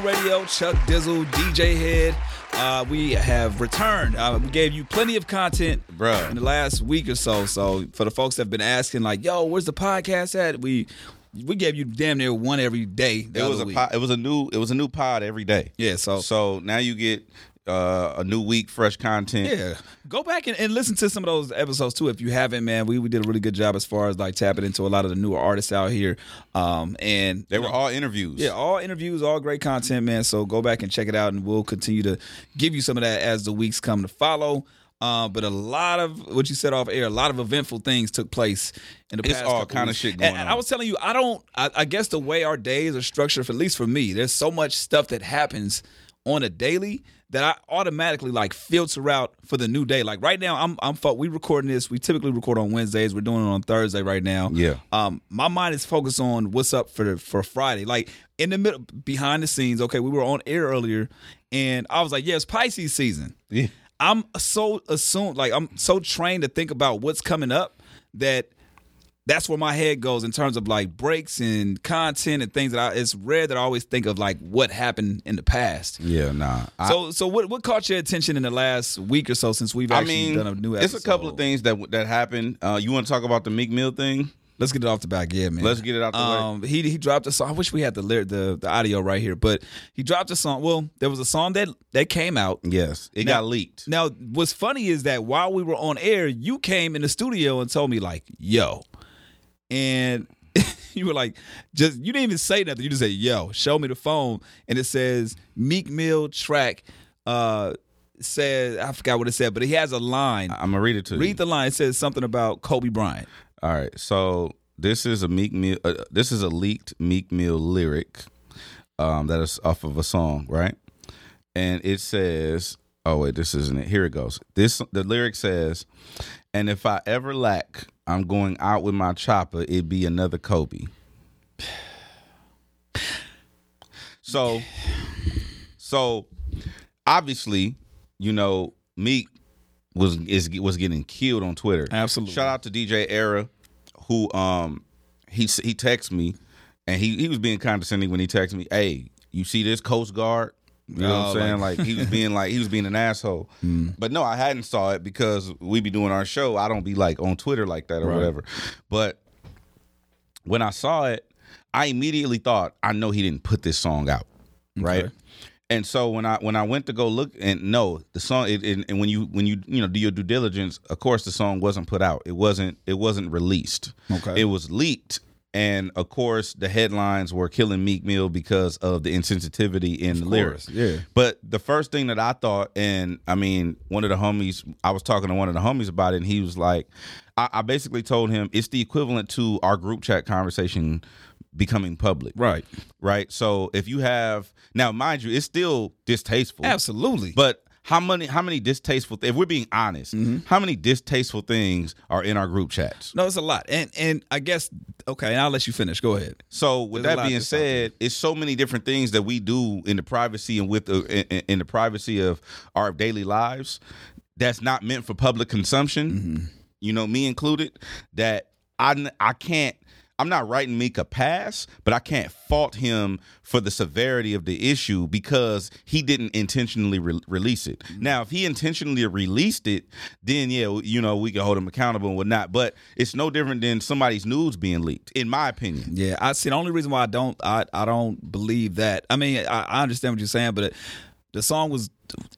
Radio, Chuck Dizzle, DJ Hed. Uh, we have returned. Uh, we gave you plenty of content, Bruh. in the last week or so. So for the folks that have been asking, like, "Yo, where's the podcast at?" We we gave you damn near one every day. It was a week. pod, it was a new it was a new pod every day. Yeah, so So now you get uh, a new week, fresh content. Yeah, go back and, and listen to some of those episodes too if you haven't. Man, we, we did a really good job as far as like tapping into a lot of the newer artists out here. Um, and They were know, all interviews. yeah, all interviews, all great content, man. So go back and check it out, and we'll continue to give you some of that as the weeks come to follow. Uh, but a lot of what you said off air, a lot of eventful things took place in the It's past. all couple kinda shit going and on. I was telling you, I don't. I, I guess the way our days are structured, for at least for me, there's so much stuff that happens on a daily that I automatically like filter out for the new day. Like right now, I'm I'm fo- we recording this. We typically record on Wednesdays. We're doing it on Thursday right now. Yeah. Um, my mind is focused on what's up for for Friday. Like in the middle, behind the scenes. Okay, we were on air earlier, and I was like, "Yeah, it's Pisces season." Yeah. I'm so assumed, like I'm so trained to think about what's coming up that that's where my head goes in terms of like breaks and content and things that I. It's rare that I always think of like what happened in the past. Yeah, nah. I- So, so what what caught your attention in the last week or so since we've I actually mean, done a new episode? it's a couple of things that that happened. Uh, you want to talk about the Meek Mill thing? Let's get it off the back, yeah, man. Let's get it out the way. um, He he dropped a song. I wish we had the lyric, the the audio right here, but he dropped a song. Well, there was a song that that came out. Yes, it Now- got leaked. Now, what's funny is that while we were on air, you came in the studio and told me like, "Yo," and you were like, "Just you didn't even say nothing. You just said, yo, show me the phone," and it says Meek Mill track. Uh, says I forgot what it said, but he has a line. I'm gonna read it to you. Read the line. It says something about Kobe Bryant. All right, so this is a Meek Mill. Uh, this is a leaked Meek Mill lyric um, that is off of a song, right? And it says, "Oh wait, this isn't it. Here it goes. This the lyric says, and if I ever lack, I'm going out with my chopper. It'd be another Kobe." So, so obviously, you know, Meek was is was getting killed on Twitter. Absolutely. Shout out to DJ Era, who um he he texted me, and he he was being condescending when he texted me. Hey, you see this Coast Guard? You know what Oh, I'm saying? like- Like, he was being like he was being an asshole. Hmm. But no, I hadn't saw it because we be doing our show. I don't be like on Twitter like that or Right. whatever. But when I saw it, I immediately thought, I know he didn't put this song out, right? And so when I when I went to go look and no, the song it, it, and when you when you you know do your due diligence, of course the song wasn't put out. It wasn't it wasn't released. Okay. It was leaked. And of course, the headlines were killing Meek Mill because of the insensitivity in the lyrics. yeah. But the first thing that I thought, and I mean, one of the homies, I was talking to one of the homies about it, and he was like, I, I basically told him it's the equivalent to our group chat conversation becoming public. Right. Right. So if you have now, mind you, it's still distasteful. Absolutely. But how many how many distasteful if we're being honest, how many distasteful things are in our group chats? no, it's a lot. And and I guess okay, and I'll let you finish. Go ahead. So with There's that being said, it's so many different things that we do in the privacy and with the in, in the privacy of our daily lives that's not meant for public consumption. Mm-hmm. You know, me included. That i i can't. I'm not writing Meek a pass, but I can't fault him for the severity of the issue because he didn't intentionally re- release it. Mm-hmm. Now, if he intentionally released it, then yeah, you know, we can hold him accountable and whatnot. But it's no different than somebody's news being leaked, in my opinion. Yeah, I see. The only reason why I don't, I, I don't believe that. I mean, I, I understand what you're saying, but the song was,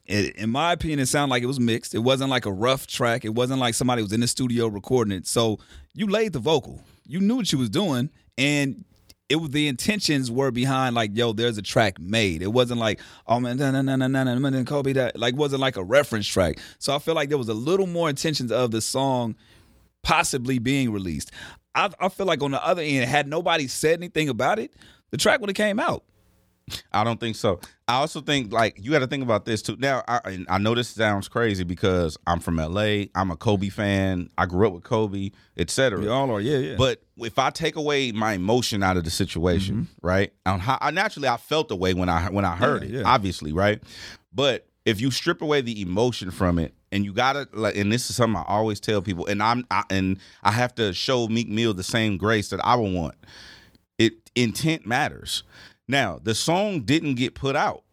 in my opinion, it sounded like it was mixed. It wasn't like a rough track. It wasn't like somebody was in the studio recording it. So you laid the vocal. You knew what you was doing, and it was the intentions were behind like, yo, there's a track made. It wasn't like, oh man, na na na na na na na, Kobe that like wasn't like a reference track. So I feel like there was a little more intentions of the song possibly being released. I, I feel like on the other end, had nobody said anything about it, the track would have came out. I don't think so. I also think like you got to think about this too. Now, I, I know this sounds crazy because I'm from LA. I'm a Kobe fan. I grew up with Kobe, etc. We all are, yeah, yeah. But if I take away my emotion out of the situation, mm-hmm. right? And how, I naturally I felt the way when I when I heard Yeah, it, yeah. obviously, right? But if you strip away the emotion from it, and you gotta like, and this is something I always tell people, and I'm I, and I have to show Meek Mill the same grace that I would want. It intent matters. Now, the song didn't get put out.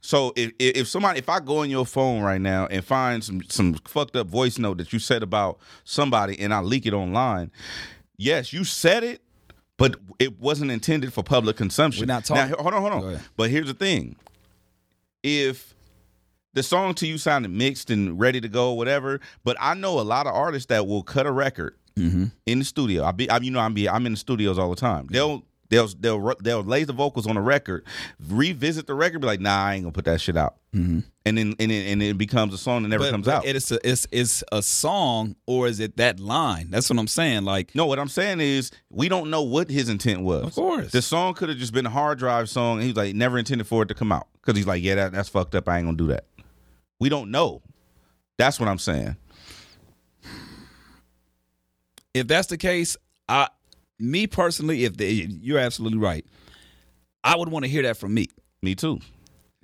So if if somebody if I go on your phone right now and find some some fucked up voice note that you said about somebody and I leak it online, yes, you said it, but it wasn't intended for public consumption. We're not talking- Now, hold on, hold on. But here's the thing: if the song to you sounded mixed and ready to go, whatever, but I know a lot of artists that will cut a record mm-hmm. in the studio. I be, I, you know, I'm be, I'm in the studios all the time. They'll they'll they'll they'll lay the vocals on the record, revisit the record, be like, nah, I ain't gonna put that shit out, mm-hmm. and then and it, and it becomes a song that never But, comes but out. it is a, it's it's a song or is it that line? That's what I'm saying. Like no, what I'm saying is we don't know what his intent was. Of course. the song could have just been a hard drive song. And he was like never intended for it to come out because he's like, yeah, that, that's fucked up. I ain't gonna do that. We don't know. That's what I'm saying. if that's the case, I me personally, if they, you're absolutely right, I would want to hear that from me. Me too.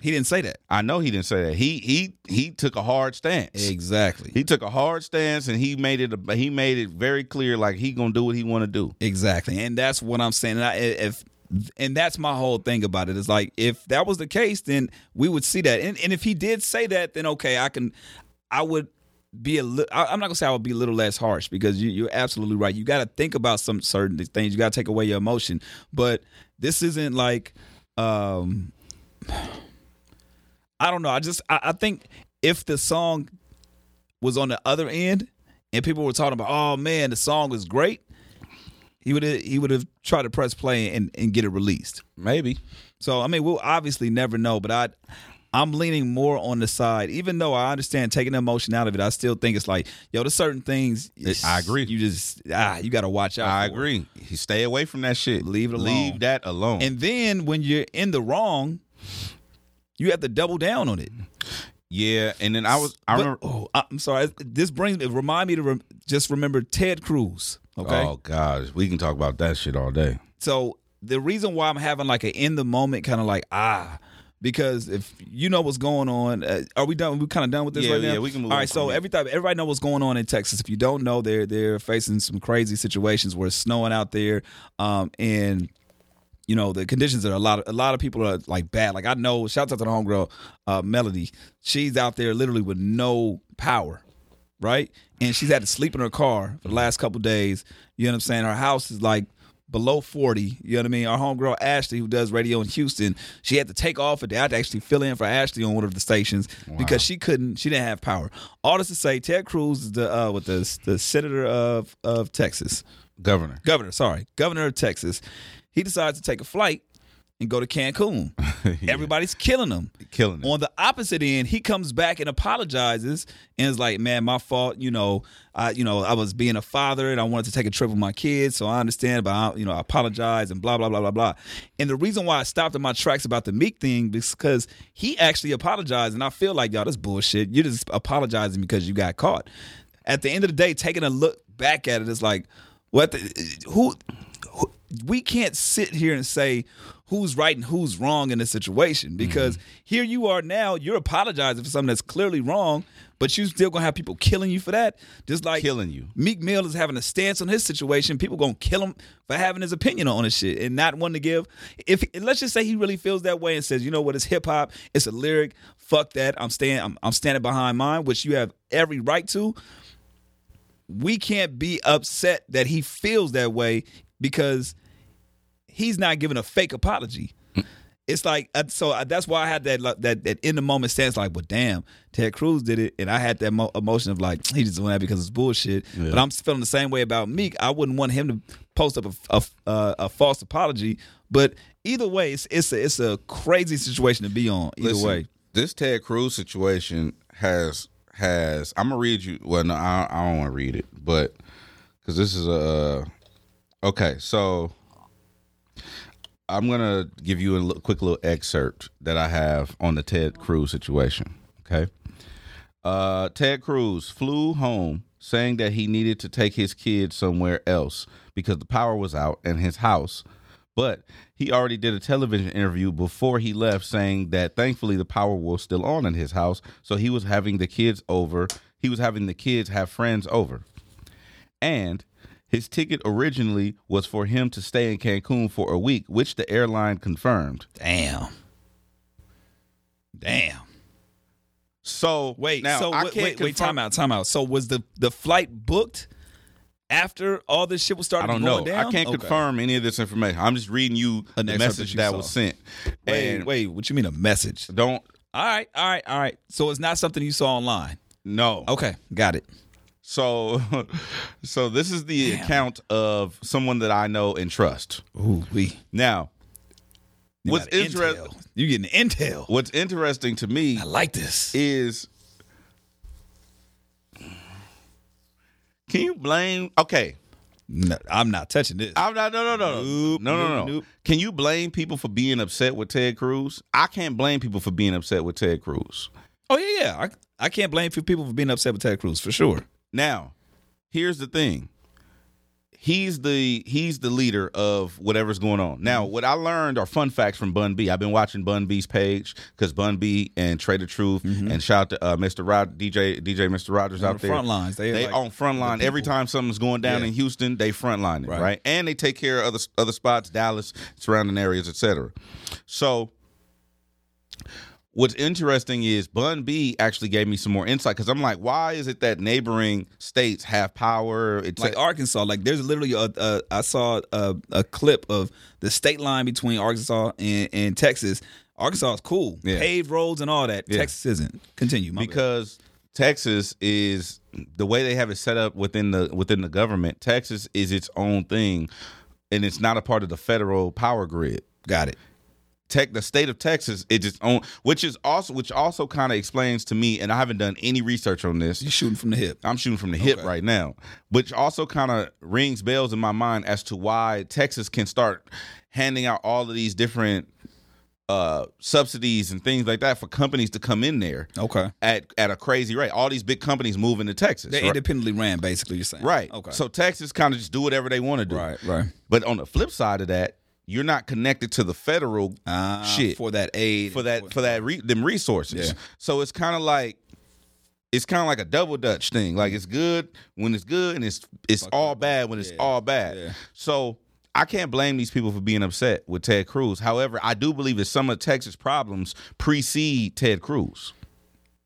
He didn't say that I know he didn't say that. He he he took a hard stance. exactly. He took a hard stance and he made it. A, he made it very clear, like he gonna do what he want to do. Exactly, and that's what I'm saying. And I, if and that's my whole thing about it. it is like if that was the case, then we would see that. And, and if he did say that, then okay, I can, I would be a little. I'm not gonna say I would be a little less harsh because you, you're absolutely right. You got to think about some certain things. You got to take away your emotion, but this isn't like. um I don't know. I just I, I think if the song was on the other end and people were talking about, oh man, the song was great, he would have he would have tried to press play and, and get it released. Maybe. So I mean, we'll obviously never know, but I I'm leaning more on the side, even though I understand taking the emotion out of it. I still think it's like, yo, there's certain things. I agree. You just ah, you got to watch out. I agree. He stay away from that shit. Leave it alone. Leave that alone. And then when you're in the wrong, you have to double down on it. yeah, and then I was. I But- remember. oh, I'm sorry. This brings me remind me to rem, just remember Ted Cruz. Okay. Oh gosh, we can talk about that shit all day. So the reason why I'm having like an in the moment kind of like ah because if you know what's going on, uh, are we done? We kind of done with this Yeah, right now. yeah, we can move All right, so every time everybody know what's going on in Texas. If you don't know, they're they're facing some crazy situations where it's snowing out there, um, and you know the conditions are a lot. Of, a lot of people are like bad. Like I know. Shout out to the homegirl, uh, Melody. She's out there literally with no power, right? And she's had to sleep in her car for the last couple days. You know what I'm saying? Her house is like below 40. You know what I mean? Our homegirl Ashley, who does radio in Houston, she had to take off a day. I had to actually fill in for Ashley on one of the stations because she couldn't, she didn't have power. All this to say, Ted Cruz is the uh, with the the senator of of Texas, Governor. governor. Sorry, governor of Texas. He decides to take a flight and go to Cancun. Yeah. Everybody's killing him. Killing it. On the opposite end, he comes back and apologizes and is like, "Man, my fault. You know, I, you know, I was being a father and I wanted to take a trip with my kids, so I understand. But I, you know, I apologize and blah blah blah blah blah." And the reason why I stopped in my tracks about the Meek thing is because he actually apologized, and I feel like y'all, this bullshit. You're just apologizing because you got caught. At the end of the day, taking a look back at it, it's like, what? The, who? We can't sit here and say who's right and who's wrong in this situation because mm-hmm. here you are now. You're apologizing for something that's clearly wrong, but you still gonna have people killing you for that. Just like Killing you. Meek Mill is having a stance on his situation. People gonna kill him for having his opinion on this shit and not wanting to give. If let's just say he really feels that way and says, you know what, it's hip hop, it's a lyric. Fuck that. I'm staying. I'm, I'm standing behind mine, which you have every right to. We can't be upset that he feels that way because he's not giving a fake apology. It's like uh, so uh, that's why I had that that that in the moment sense like, well, damn, Ted Cruz did it, and I had that mo- emotion of like he just doing that because it's bullshit. But I'm feeling the same way about Meek. I wouldn't want him to post up a a, a, a false apology. But either way, it's it's a, it's a crazy situation to be on. Either Listen, way, this Ted Cruz situation has has. I'm gonna read you. Well, no, I, I don't want to read it, but because this is a okay. So I'm gonna give you a quick little excerpt that I have on the Ted Cruz situation. Okay. Uh, Ted Cruz flew home saying that he needed to take his kids somewhere else because the power was out in his house. But he already did a television interview before he left saying that thankfully the power was still on in his house. So he was having the kids over. He was having the kids have friends over. And His ticket originally was for him to stay in Cancun for a week, which the airline confirmed. Damn. Damn. So Wait, now so I wait, wait, wait, confirm- time out, time out. So was the the flight booked after all this shit was started? I don't know. down? I can't Okay. confirm any of this information. I'm just reading you a the message that that, was sent. Wait, and wait, what you mean a message? don't All right, all right, all right. So it's not something you saw online. no. Okay, got it. So, so this is the account of someone that I know and trust. Ooh, we. Now, you what's interesting? You getting intel? What's interesting to me I like this. is, can you blame? Okay, No, I'm not touching this. I'm not. No, no, no, no, Nope, no, no, nope, no. nope. Can you blame people for being upset with Ted Cruz? I can't blame people for being upset with Ted Cruz. oh yeah, yeah. I I can't blame people for being upset with Ted Cruz for sure. Now, here's the thing. He's the he's the leader of whatever's going on. Now, Mm-hmm. what I learned are fun facts from Bun B. I've been watching Bun B's page because Bun B and Trae Tha Truth and shout out to uh, Mr. Rod DJ DJ Mr. Rogers out there. front lines, they, They like on front line every people. time something's going down Yeah. in Houston. They front line it, Right. right. And they take care of other other spots, Dallas, surrounding areas, etc. So, what's interesting is Bun B actually gave me some more insight because I'm like, why is it that neighboring states have power? It's like Arkansas. Like there's literally a, a I saw a, a clip of the state line between Arkansas and, and Texas. Arkansas is cool, Yeah. paved roads and all that. Yeah. Texas isn't. Continue, my bad. because Texas is the way they have it set up within the within the government. Texas is its own thing, and it's not a part of the federal power grid. got it. Tech, the state of Texas, it just own, which is also which also kind of explains to me, and I haven't done any research on this. You're shooting from the hip. I'm shooting from the hip right now, which also kind of rings bells in my mind as to why Texas can start handing out all of these different uh subsidies and things like that for companies to come in there Okay. at at a crazy rate. All these big companies moving to Texas, They right? independently ran, basically. You're saying, right? Okay. So Texas kind of just do whatever they want to do, right, right. But on the flip side of that, you're not connected to the federal Ah, Shit. for that aid for that for that re- them resources. Yeah. So it's kind of like it's kind of like a double dutch thing. Like it's good when it's good, and it's it's all bad when it's Yeah. all bad. Yeah. So I can't blame these people for being upset with Ted Cruz. However, I do believe that some of Texas problems precede Ted Cruz.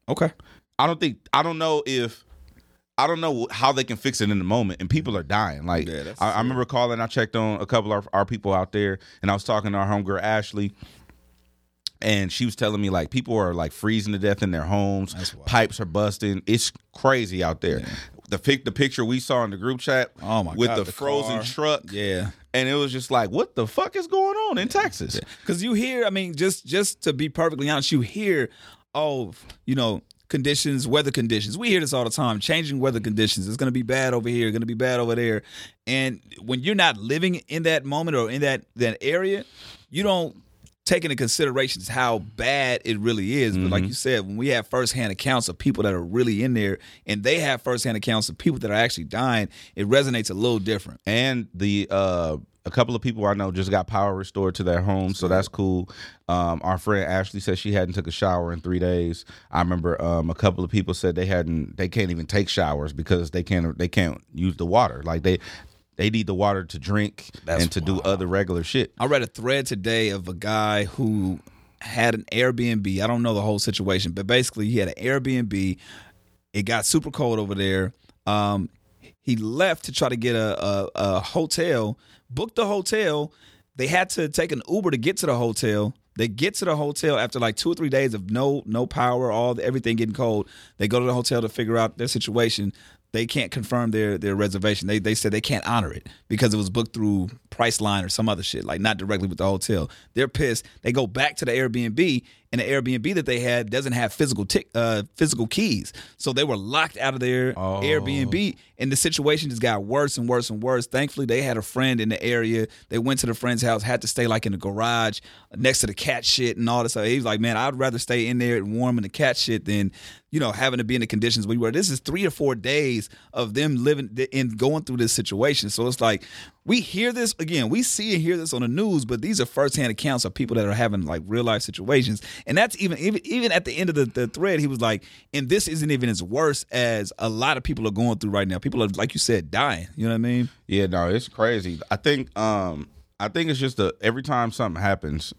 Okay. I don't think I don't know if I don't know how they can fix it in the moment, and people are dying. Like Yeah, I, I remember calling, I checked on a couple of our, our people out there, and I was talking to our homegirl Ashley, and she was telling me like people are like freezing to death in their homes, pipes are busting. It's crazy out there. The pic, the picture we saw in the group chat, Oh, my with God, the, the frozen car. truck, Yeah. and it was just like, what the fuck is going on in Texas? Because you hear, I mean, just just to be perfectly honest, you hear, oh, you know, conditions, weather conditions. We hear this all the time. Changing weather conditions. It's going to be bad over here. Going to be bad over there. And when you're not living in that moment or in that that area, you don't take into consideration how bad it really is. But like you said, when we have firsthand accounts of people that are really in there, and they have firsthand accounts of people that are actually dying, it resonates a little different. and the uh a couple of people I know just got power restored to their homes, so that's cool. Um, our friend Ashley said she hadn't took a shower in three days. I remember um, a couple of people said they hadn't, they can't even take showers because they can't, they can't use the water. Like they, they need the water to drink That's and to do other regular shit. I read a thread today of a guy who had an Airbnb. I don't know the whole situation, but basically he had an Airbnb. It got super cold over there. Um, he left to try to get a, a, a hotel, booked the hotel. They had to take an Uber to get to the hotel. They get to the hotel after like two or three days of no no power, all the, everything getting cold. They go to the hotel to figure out their situation. They can't confirm their their reservation. They they said they can't honor it because it was booked through Priceline or some other shit, like not directly with the hotel. They're pissed. They go back to the Airbnb, and the Airbnb that they had doesn't have physical tick uh, physical keys, so they were locked out of their Oh. Airbnb, and the situation just got worse and worse and worse. Thankfully, they had a friend in the area. They went to the friend's house, had to stay like in the garage next to the cat shit and all this stuff. He was like, "Man, I'd rather stay in there and warm in the cat shit than." You know, having to be in the conditions we were. This is three or four days days of them living and going through this situation. So it's like we hear this again, we see and hear this on the news, but these are firsthand accounts of people that are having like real life situations. And that's even even even at the end of the, the thread, he was like, and this isn't even as worse as a lot of people are going through right now. People are like you said, dying. You know what I mean? Yeah, no, it's crazy. I think um I think it's just a every time something happens,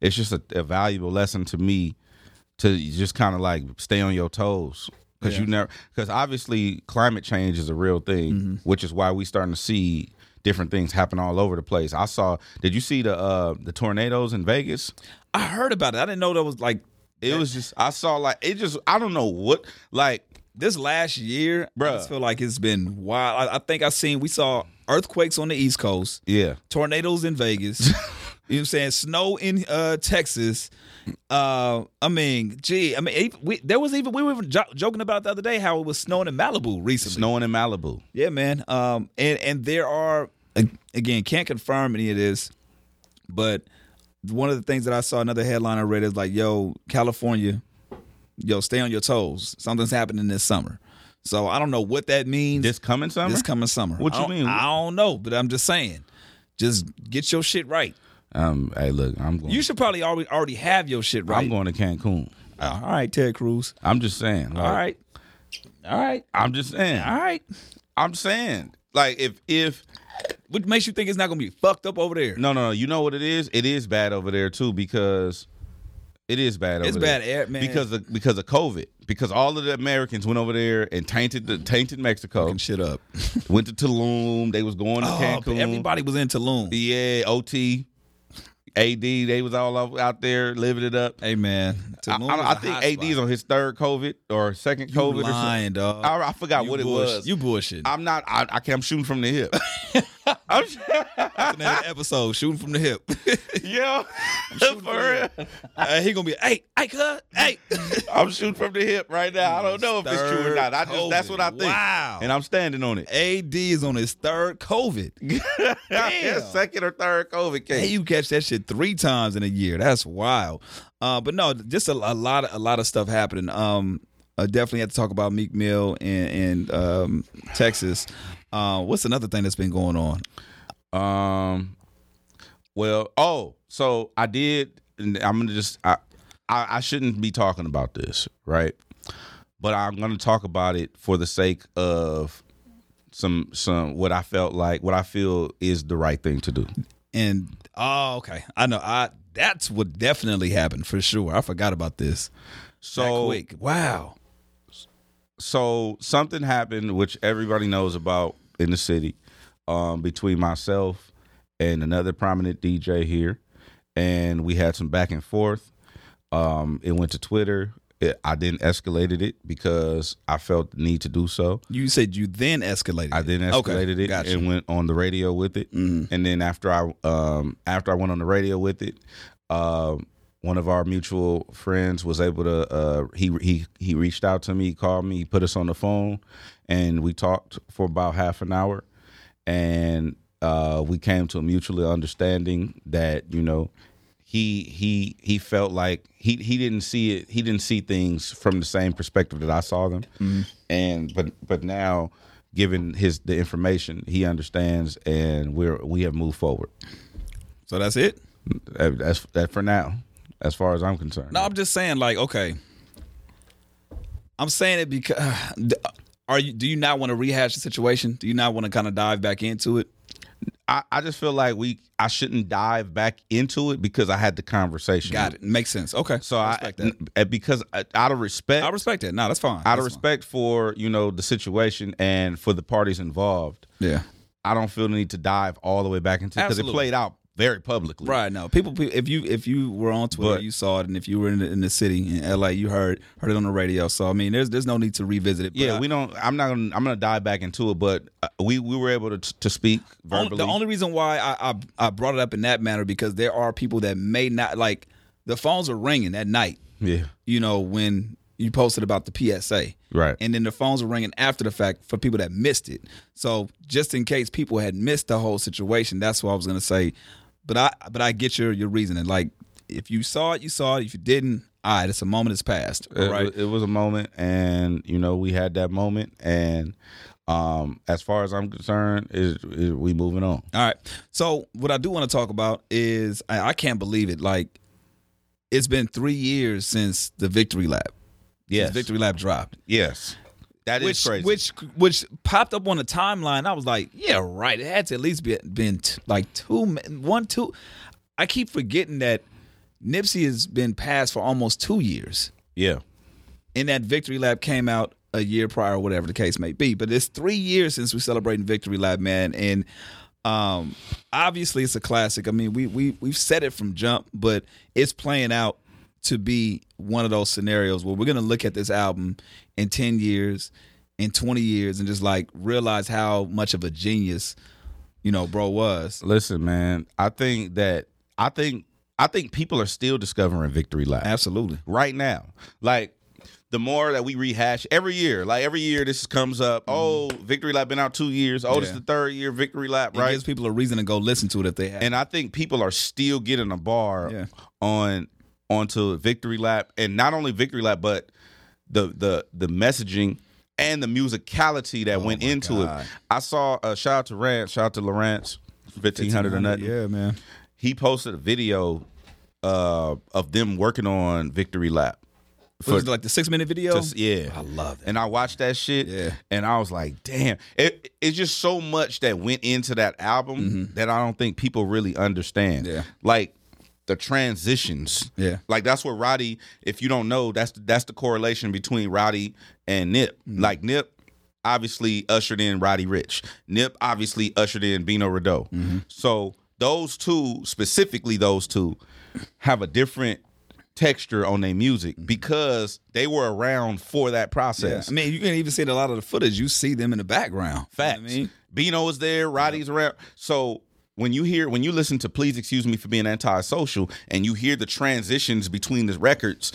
it's just a, a valuable lesson to me to just kind of like stay on your toes because you never because obviously climate change is a real thing, Mm-hmm. which is why we starting to see different things happen all over the place. I saw. Did you see the uh the tornadoes in Vegas? I heard about it. I didn't know that was like It was just I saw like it just I don't know what like this last year, bro. I just feel like it's been wild. I, I think I seen we saw earthquakes on the East Coast, yeah tornadoes in Vegas. you know what I'm saying? Snow in uh, Texas. Uh, I mean, gee, I mean, we, there was even we were jo- joking about the other day how it was snowing in Malibu recently. snowing in Malibu. Yeah, man. Um, and and there are again can't confirm any of this, but one of the things that I saw another headline I read is like, "Yo, California, yo, stay on your toes. Something's happening this summer." So I don't know what that means. This coming summer. This coming summer. What you mean? I don't know, but I'm just saying, just get your shit right. Um, hey, look, I'm going. You should probably already already have your shit right. I'm going to Cancun. all right, Ted Cruz. I'm just saying. All like, right, all right, I'm just saying. all right. I'm saying. Like if if What makes you think it's not gonna be fucked up over there? no no no, you know what it is? It is bad over there too because it is bad over It's there. bad air, man. Because of because of COVID. Because all of the Americans went over there and tainted the tainted Mexico. Fucking shit up. went to Tulum. They was going to Oh, Cancun. everybody was in Tulum. Yeah, OT, AD. They was all out- there living it up. Hey man, I, I, I think hot AD is spot. on his third COVID or second You COVID or something. lying, dog. I, I forgot You what it was. You bullshit. I'm not. I, I can't. I'm shooting from the hip. I'm, Another episode shooting from the hip. yeah, for real. Uh, he gonna be, hey, hey, cut, hey. I'm shooting from the hip right now. I don't know if it's true or not. I just that's what I think. Wow. And I'm standing on it. AD is on his third COVID. Yeah, second or third COVID Hey, case. you catch that shit three times in a year. That's wild. Uh, but no, just a, a lot of a lot of stuff happening. Um, I definitely had to talk about Meek Mill in, in um, Texas. Uh, what's another thing that's been going on? Um. Well, oh, so I did. I'm gonna just. I, I, I shouldn't be talking about this, right? But I'm gonna talk about it for the sake of some some what I felt like, what I feel is the right thing to do. And oh, okay, I know. I that's what definitely happened for sure. I forgot about this. So quick, wow. so something happened which everybody knows about in the city um, between myself and another prominent DJ here, and we had some back and forth. Um, it went to Twitter. It, I didn't escalated it because I felt the need to do so. You said you then escalated. I it. then escalated it Gotcha. and went on the radio with it. And then after I um, after I went on the radio with it, um, one of our mutual friends was able to uh, he he he reached out to me, he called me, he put us on the phone, and we talked for about half an hour, and uh, we came to a mutually understanding that you know he he he felt like he he didn't see it he didn't see things from the same perspective that I saw them. And but but now given his the information he understands and we're we have moved forward. So that's it. That's that for now as far as I'm concerned No, I'm just saying, like, okay. I'm saying it because are you? Do you not want to rehash the situation? Do you not want to kind of dive back into it? I, I just feel like we I shouldn't dive back into it because I had the conversation Got it. Makes sense. Okay. so I I, respect that. because uh, out of respect I respect that. No, that's fine. out of That's fine. respect for you know the situation and for the parties involved Yeah. I don't feel the need to dive all the way back into it because it played out very publicly Right. No. People. If you if you were on Twitter, But- you saw it, and if you were in the, in the city in LA, you heard heard it on the radio. So I mean, there's there's no need to revisit it. But Yeah, I- we don't. I'm not gonna. I'm gonna dive back into it, but uh, we we were able to to speak verbally. the only reason why I, I I brought it up in that manner because there are people that may not like the phones are ringing at night. yeah, You know when you posted about the PSA, right. and then the phones were ringing after the fact for people that missed it. So just in case people had missed the whole situation, that's what I was gonna say. But I but I get your your reasoning. Like if you saw it, you saw it. If you didn't, all right, it's a moment that's passed. All It, right. it was a moment, and you know we had that moment, and um, as far as I'm concerned, is, is we moving on. All right. So what I do want to talk about is I, I can't believe it. Like it's been three years since the Victory Lap. Yes, Victory Lap dropped. yes, that is which crazy. which which popped up on the timeline. I was like, yeah, right. It had to at least be been t- like two, one, two. I keep forgetting that Nipsey has been passed for almost two years, yeah, and that Victory Lap came out a year prior, or whatever the case may be. But it's three years since we're celebrating Victory Lap, man, and um, obviously it's a classic. I mean, we we we've said it from jump, but it's playing out to be one of those scenarios where we're gonna look at this album in ten years, in twenty years, and just like realize how much of a genius, you know, bro was. listen, man. I think that I think I think people are still discovering Victory Lap Absolutely. right now. Like the more that we rehash every year, like every year this comes up. Oh, Victory Lap been out two years. Oh, this is Mm-hmm. The third year Victory Lap, It right? gives people a reason to go listen to it if they have. and I think people are still getting a bar Yeah. on onto Victory Lap, and not only Victory Lap, but the the the messaging and the musicality that went Oh my into God. it. I saw uh, shout out to Rance, shout out to Lawrence, fifteen hundred or nothing. Yeah, man. He posted a video uh, of them working on Victory Lap. What was it, like the six minute video? Just- yeah, I love that. and I watched that shit, Yeah. and I was like, damn, it, it's just so much that went into that album that I don't think people really understand. Mm-hmm. Yeah. Like the transitions. Yeah. Like that's what Roddy, if you don't know, that's that's the correlation between Roddy and Nip. Mm-hmm. Like Nip obviously ushered in Roddy Ricch. Nip obviously ushered in Bino Rideau. Mm-hmm. So those two, specifically those two, have a different texture on their music because they were around for that Mm-hmm. Yeah. process. I mean, you can even see in a lot of the footage. You see them in the background. Facts. You know I mean, Bino is there, Roddy's around. So when you hear when you listen to Please Excuse Me for Being Antisocial and you hear the transitions between the records,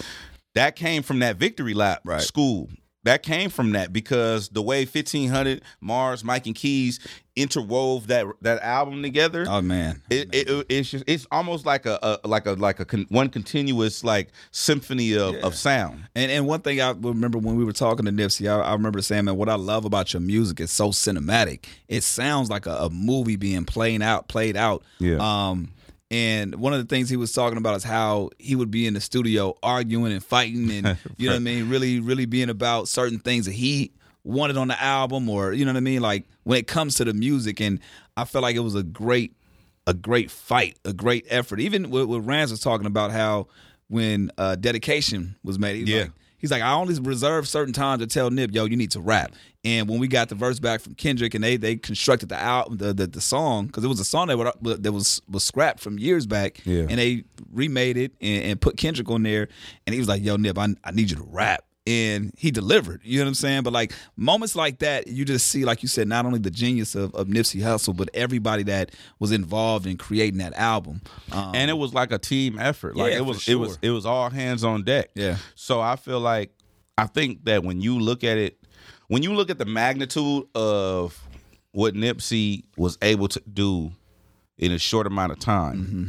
that came from that victory lap Right. school. That came from that because the way 1500, Mars, Mike and Keys interwove that that album together. oh man, It, it, it's just it's almost like a, a like a like a con, one continuous like symphony of, of sound. And and one thing I remember when we were talking to Nipsey, I, I remember saying, man, what I love about your music is so cinematic. It sounds like a, a movie being played out, played out. Yeah. Um, and one of the things he was talking about is how he would be in the studio arguing and fighting, and you know what I mean, really, really being about certain things that he wanted on the album, or you know what I mean, like when it comes to the music. And I felt like it was a great a great fight, a great effort. Even what, what Rance was talking about how when uh, dedication was made, he was Yeah. like, he's like, I only reserve certain times to tell Nip, yo, you need to rap. And when we got the verse back from Kendrick and they they constructed the album, the the, the song because it was a song that would, uh, that was was scrapped from years back, Yeah. and they remade it and, and put Kendrick on there, and he was like, yo, Nip, I, I need you to rap. And he delivered, you know what I'm saying? But like moments like that, you just see, like you said, not only the genius of, of Nipsey Hussle, but everybody that was involved in creating that album. Um, and it was like a team effort. Like Yeah, it was, it was, it was all hands on deck. Yeah. So I feel like I think that when you look at it, when you look at the magnitude of what Nipsey was able to do in a short amount of time. Mm-hmm.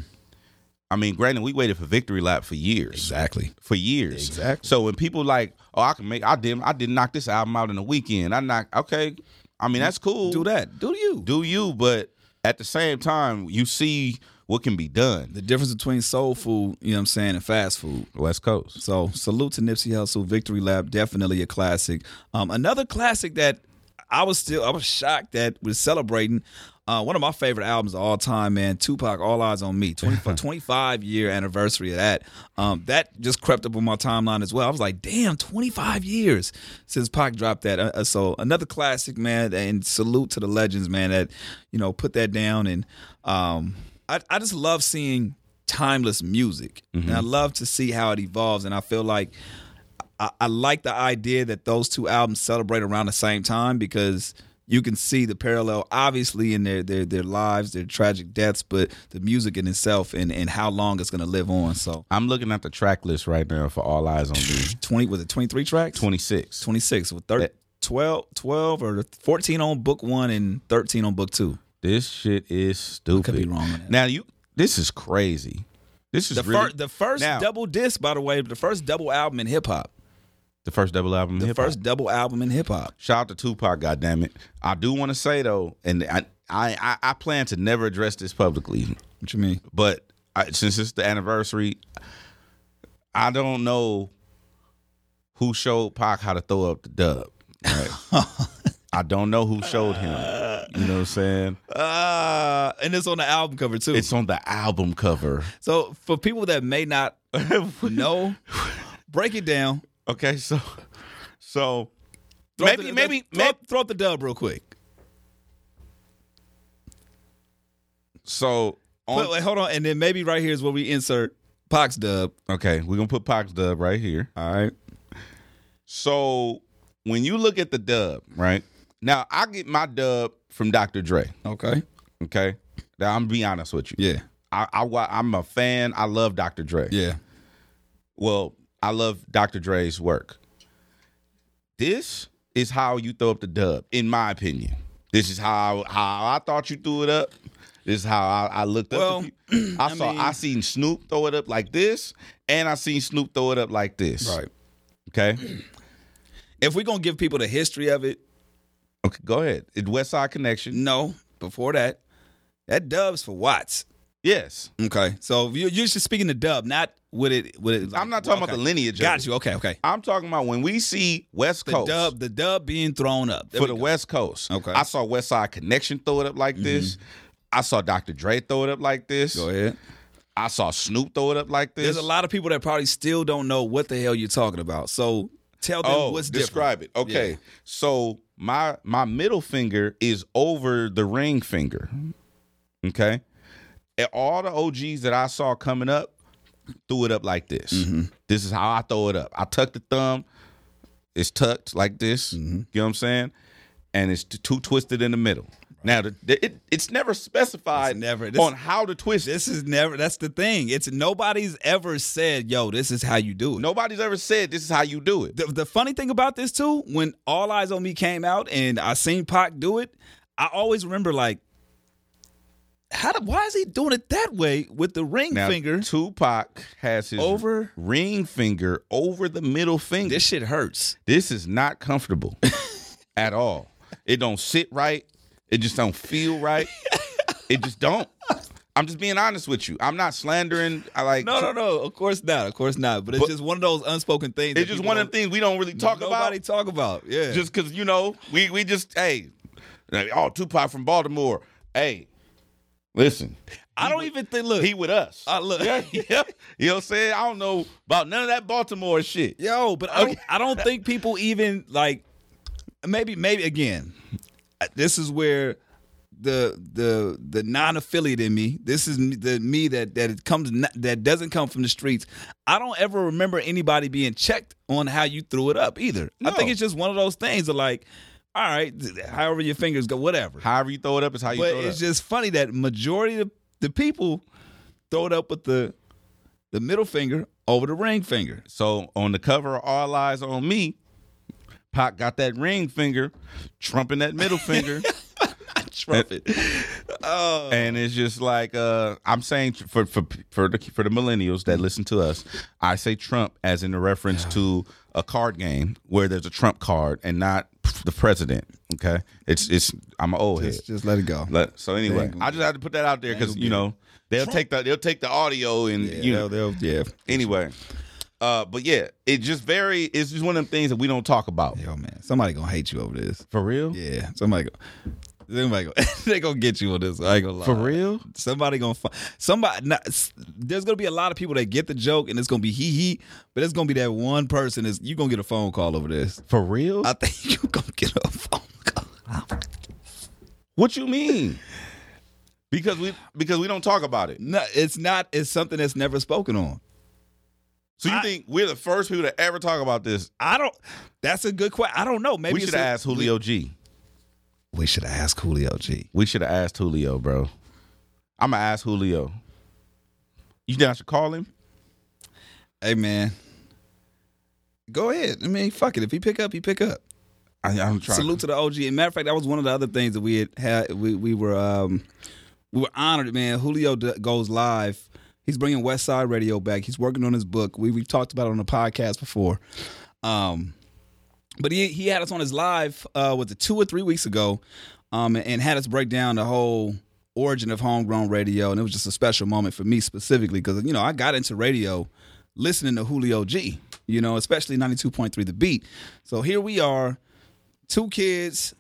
I mean, granted, we waited for victory lap for years. Exactly. For years. Exactly. So when people like, oh, I can make, I did, I did knock this album out in a weekend. I knocked, okay. I mean, that's cool. do that. Do you? Do you? But at the same time, you see what can be done. the difference between soul food, you know what I'm saying, and fast food. West Coast. So salute to Nipsey Hussle, Victory Lap, definitely a classic. Um, another classic that I was still I was shocked that was celebrating. Uh, one of my favorite albums of all time, man. Tupac, All Eyez on Me. 25, 25 year anniversary of that. Um, that just crept up on my timeline as well. I was like, damn, 25 years since Pac dropped that. Uh, uh, so another classic, man. And salute to the legends, man, that, you know, put that down. And um, I, I just love seeing timeless music. And I love to see how it evolves. And I feel like I, I like the idea that those two albums celebrate around the same time because you can see the parallel, obviously, in their their their lives, their tragic deaths, but the music in itself and and how long it's going to live on. So I'm looking at the track list right now for All Eyez on Me. twenty was it twenty three tracks? 26. Twenty six with 30, 12, 12 or fourteen on book one and thirteen on book two. This shit is stupid. could be wrong on that. Now you this is crazy. This is The really first, the first Now- double disc, by the way, the first double album in hip hop. The first double album. in The hip-hop. first double album in hip hop. Shout out to Tupac, goddamn it! I do want to say though, and I, I I I plan to never address this publicly, What you mean? but I, since it's the anniversary, I don't know who showed Pac how to throw up the dub. Right? I don't know who showed him. You know what I'm saying? Uh, and it's on the album cover too. It's on the album cover. so for people that may not know, break it down. Okay, so so Throw maybe the- maybe throw, maybe up- throw up the dub real quick. so on, Wait, wait, hold on, and then maybe right here is where we insert Pac's dub. okay, we're gonna put Pac's dub right here. All right. So when you look at the dub, right now, I get my dub from Dr. Dre. Okay. Okay, now I'm gonna be honest with you. Yeah. I, I I'm a fan. I love Dr. Dre. Yeah. Well, I love Dr. Dre's work. This is how you throw up the dub, in my opinion. This is how how I thought you threw it up. This is how I, I looked up. Well, to people. I, I saw mean- I seen Snoop throw it up like this, and I seen Snoop throw it up like this. Right. Okay. If we're gonna give people the history of it, Okay. Go ahead. It's Westside Connection. no. Before that, that dub's for Watts. Yes. Okay. So you you're just speaking the dub, not with it. With it. I'm not talking about okay. the lineage. Got you. Okay. Okay. I'm talking about when we see West The Coast dub, the dub being thrown up There for we the go. West Coast. Okay. Mm-hmm. I saw Westside Connection throw it up like this. I saw Dr. Dre throw it up like this. Go ahead. I saw Snoop throw it up like this. There's a lot of people that probably still don't know what the hell you're talking about. So tell them Oh, what's describe it. Okay. Yeah. So my my middle finger is over the ring finger. Okay. All the OGs that I saw coming up threw it up like this. Mm-hmm. This is how I throw it up. I tuck the thumb. It's tucked like this. Mm-hmm. You know what I'm saying? And it's t- two twisted in the middle. Now the, the- it, it's never specified It's never- this- on how to twist. This is never. That's the thing. It's nobody's ever said, "Yo, this is how you do it." Nobody's ever said this is how you do it. The, the funny thing about this too, when All Eyez on Me came out and I seen Pac do it, I always remember like, how? Do, why is he doing it that way with the ring Now finger Tupac has his over? ring finger over the middle finger. This shit hurts. This is not comfortable at all. It don't sit right. It just don't feel right. it just don't. I'm just being honest with you. I'm not slandering. I like No, no, no. Of course not. Of course not. But it's But- just one of those unspoken things. It's just one of the things we don't really talk nobody about. talk about. Yeah. Just because you know we we just hey, oh Tupac from Baltimore. Hey, listen, I don't even think. Look, he with us. I look. yeah, yeah. You know what I'm saying? I don't know about none of that Baltimore shit. Yo, but I don't, I don't think people even like maybe maybe again. This is where the the the non-affiliate in me. This is the me that that it comes that doesn't come from the streets. I don't ever remember anybody being checked on how you threw it up either. I think it's just one of those things of like, all right, however your fingers go, whatever. However you throw it up is how you But throw it it's up. just funny that majority of the people throw it up with the the middle finger over the ring finger. So on the cover of All Eyez on Me, Pac got that ring finger, trumping that middle finger, Trumpet. oh. and it's just like uh, I'm saying for for for the for the millennials that listen to us, I say Trump as in a reference to a card game where there's a Trump card and not the president. Okay, it's it's I'm an old head. Just, just let it go. Let- So anyway, I just had to put that out there because you know they'll take the they'll take the audio and Yeah, you know they'll, they'll, yeah. anyway. Uh, but yeah, it just very it's just one of them things that we don't talk about. Yo, man, somebody gonna hate you over this. For real? Yeah, somebody go. Somebody go. they gonna get you on this. I ain't gonna lie. For real? Somebody gonna find somebody. Not, there's gonna be a lot of people that get the joke, and it's gonna be hee hee. But it's gonna be that one person. Is you gonna get a phone call over this? For real? I think you gonna get a phone call. what you mean? Because we because we don't talk about it. No, it's not. It's something that's never spoken on. So you I- think we're the first people to ever talk about this? I don't. That's a good question. I don't know. Maybe we should a- have asked Julio G. We, we should have asked Julio G. We should have asked Julio, bro. I'm gonna ask Julio. You think I should call him? Hey man, go ahead. I mean, fuck it. If he pick up, he pick up. I, I'm trying. Salute to the OG. And matter of fact, that was one of the other things that we had. had we we were um we were honored, man. Julio d- goes live. He's bringing West Side Radio back. He's working on his book. We we've talked about it on the podcast before. Um, but he he had us on his live uh, was it two or three weeks ago, um, and had us break down the whole origin of homegrown radio, and it was just a special moment for me specifically because you know I got into radio listening to Julio G, you know, especially ninety two point three The Beat. So here we are, two kids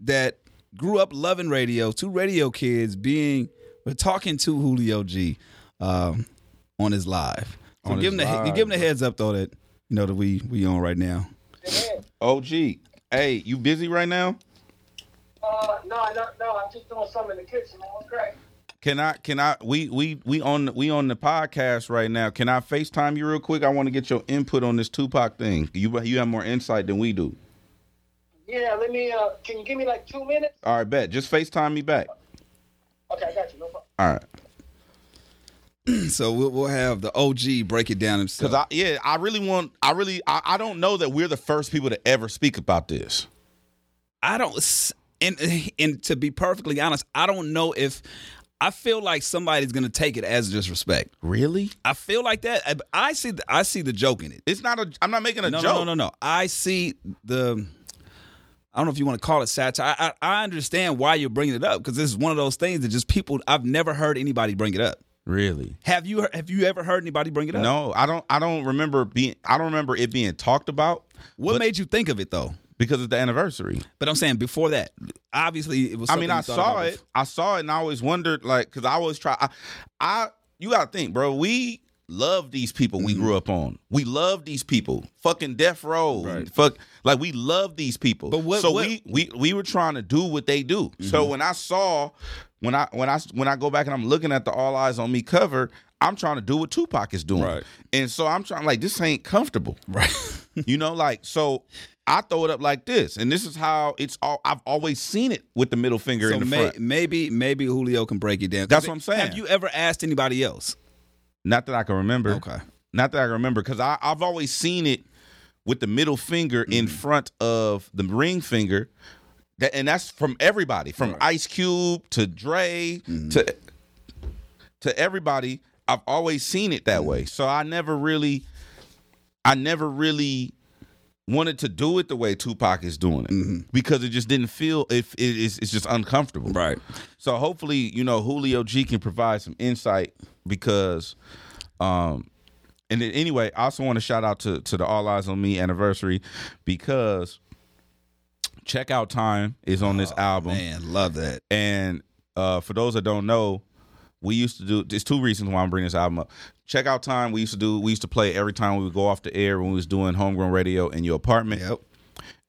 that grew up loving radio, two radio kids being we're talking to Julio G um, on his live. So On give him the live, give him the heads up though that you know that we we on right now. OG, hey, you busy right now? Uh, no, no, no. I'm just doing something in the kitchen, man. What's great? Can I? Can I? We we we on we on the podcast right now. Can I Facetime you real quick? I want to get your input on this Tupac thing. You you have more insight than we do. Yeah, let me. Uh, can you give me like two minutes? All right, bet. Just Facetime me back. Okay, I got you. No problem. All right. So we'll, we'll have the OG break it down himself. Because I yeah, I really want. I really. I, I don't know that we're the first people to ever speak about this. I don't, and and to be perfectly honest, I don't know if I feel like somebody's gonna take it as disrespect. Really? I feel like that. I, I see. The, I see the joke in it. It's not a. I'm not making a No, joke. no, no, no, no. I see the. I don't know if you want to call it satire. I, I, I understand why you're bringing it up because this is one of those things that just people. I've never heard anybody bring it up. Really? Have you? Have you ever heard anybody bring it up? No, I don't. I don't remember being. I don't remember it being talked about What made you think of it though? because it's the anniversary. But I'm saying before that, obviously it was. I mean, I saw it. I saw it, and I always wondered, like, because I always try. I, I, you gotta think, bro. We love these people we grew up on. We love these people. Fucking death row. Mm-hmm. Right. Fuck, like we love these people. But what- So what- Mm-hmm. we we we were trying to do what they do. So when I saw, when I when I when I go back and I'm looking at the All Eyez on Me cover. I'm trying to do what Tupac is doing. Right. And so I'm trying like this ain't comfortable. Right. You know, like so I throw it up like this, and this is how it's all. I've always seen it with the middle finger So in the may, front. maybe maybe Julio can break it down. That's what I'm saying. Have you ever asked anybody else? Not that I can remember. Okay. Not that I can remember because I've always seen it with the middle finger in Mm-hmm. front of the ring finger, that, and that's from everybody, from Ice Cube to Dre Mm-hmm. to to everybody. I've always seen it that Mm-hmm. way. So I never really, I never really wanted to do it the way Tupac is doing it Mm-hmm. because it just didn't feel if it is it's just uncomfortable. Right. So hopefully, you know, Julio G can provide some insight because um and then anyway, I also want to shout out to to the All Eyez on Me anniversary because checkout time is on this album. Man, love that. And uh for those that don't know, we used to do there's two reasons why I'm bringing this album up. Checkout time we used to do we used to play every time we would go off the air when we was doing homegrown radio in your apartment. Yep.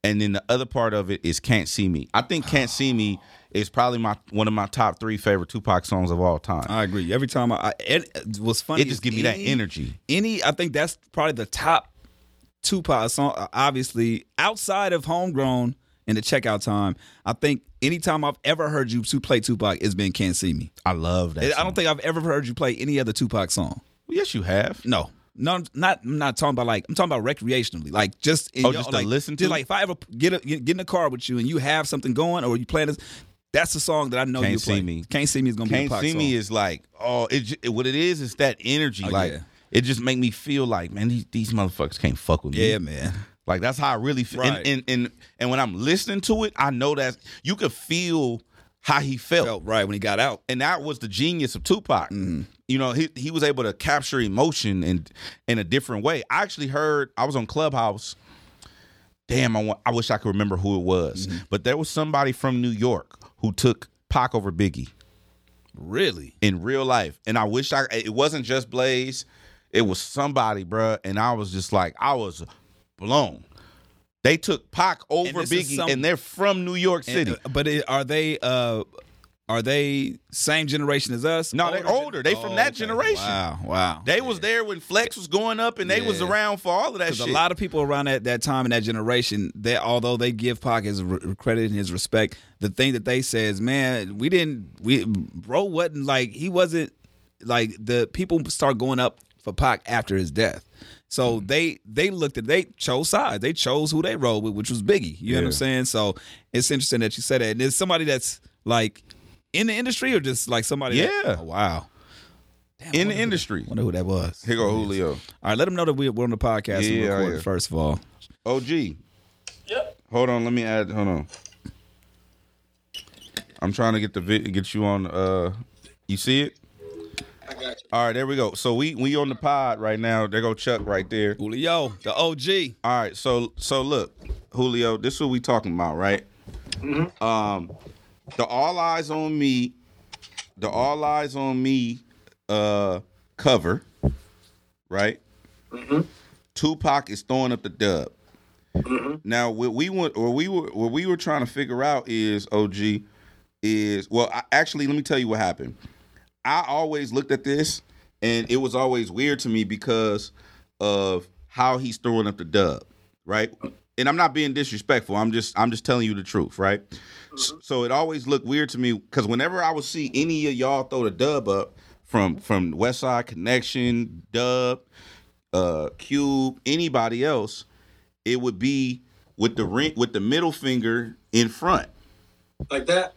And then the other part of it is Can't See Me. I think Can't See Me is probably my one of my top three favorite Tupac songs of all time. I agree. Every time I, I it was funny. it just is gives me that energy. Any, I think that's probably the top Tupac song. Obviously, outside of Homegrown and the checkout time, I think anytime I've ever heard you to play Tupac, it's been "Can't See Me." I love that. I song. don't think I've ever heard you play any other Tupac song. Yes, you have. No. No, not I'm not talking about like I'm talking about recreationally, like just in Oh, your- just to like, listen just to? Like if I ever get a, get in the car with you and you have something going or you playing this, that's the song that I know Can't you See play. Me. Can't see me is gonna be Can't a Pac See song. Me is like, oh, it, j- what it is is that energy. Oh, like yeah. it just make me feel like, man, these, these motherfuckers can't fuck with me. yeah, man. Like that's how I really feel. Right. And, and and and when I'm listening to it, I know that you could feel how he felt. Felt right when he got out. and that was the genius of Tupac. Mm-hmm. You know, he he was able to capture emotion in in a different way. I actually heard I was on Clubhouse. Damn, I want, I wish I could remember who it was, Mm-hmm. but there was somebody from New York who took Pac over Biggie Really? in real life, and I wish I it wasn't just Blaze, it was somebody, bruh, and I was just like I was blown. They took Pac over is Biggie, some- and they're from New York City. And, uh, but it, are they uh are they same generation as us? No, they're older. They from that generation. Wow, wow. They was there when Flex was going up, and they was around for all of that shit. a lot of people around that, that time in that generation, they although they give Pac his re- credit and his respect, the thing that they say is, man, we didn't, we bro wasn't like he wasn't like the people start going up for Pac after his death. So Mm. they they looked at they chose sides. They chose who they rolled with, which was Biggie. You know what I'm saying? So it's interesting that you said that. And it's somebody that's like in the industry or just like somebody. that- Yeah. oh, wow. in the industry. I wonder who that was. Here go Julio. All right, let them know that we- we're on the podcast and Yeah, recording. yeah. First of all, OG. Yep. Hold on, let me add. Hold on. I'm trying to get the vid, get you on. Uh, you see it? I got you. All right, there we go. So we we on the pod right now. There go Chuck right there. Julio, the OG. All right, so so look, Julio, this is what we talking about, right? Um, the All Eyez on Me, the All Eyez on Me, uh, cover, right? Mhm. Tupac is throwing up the dub. Mhm. Now, what we want, what we were, what we were trying to figure out is OG is well. I, actually, let me tell you what happened. I always looked at this, and it was always weird to me because of how he's throwing up the dub, right? And I'm not being disrespectful. I'm just I'm just telling you the truth, right? S- So it always looked weird to me because whenever I would see any of y'all throw the dub up from from Westside Connection, Dub, uh, Cube, anybody else, it would be with the ring with the middle finger in front. Like that.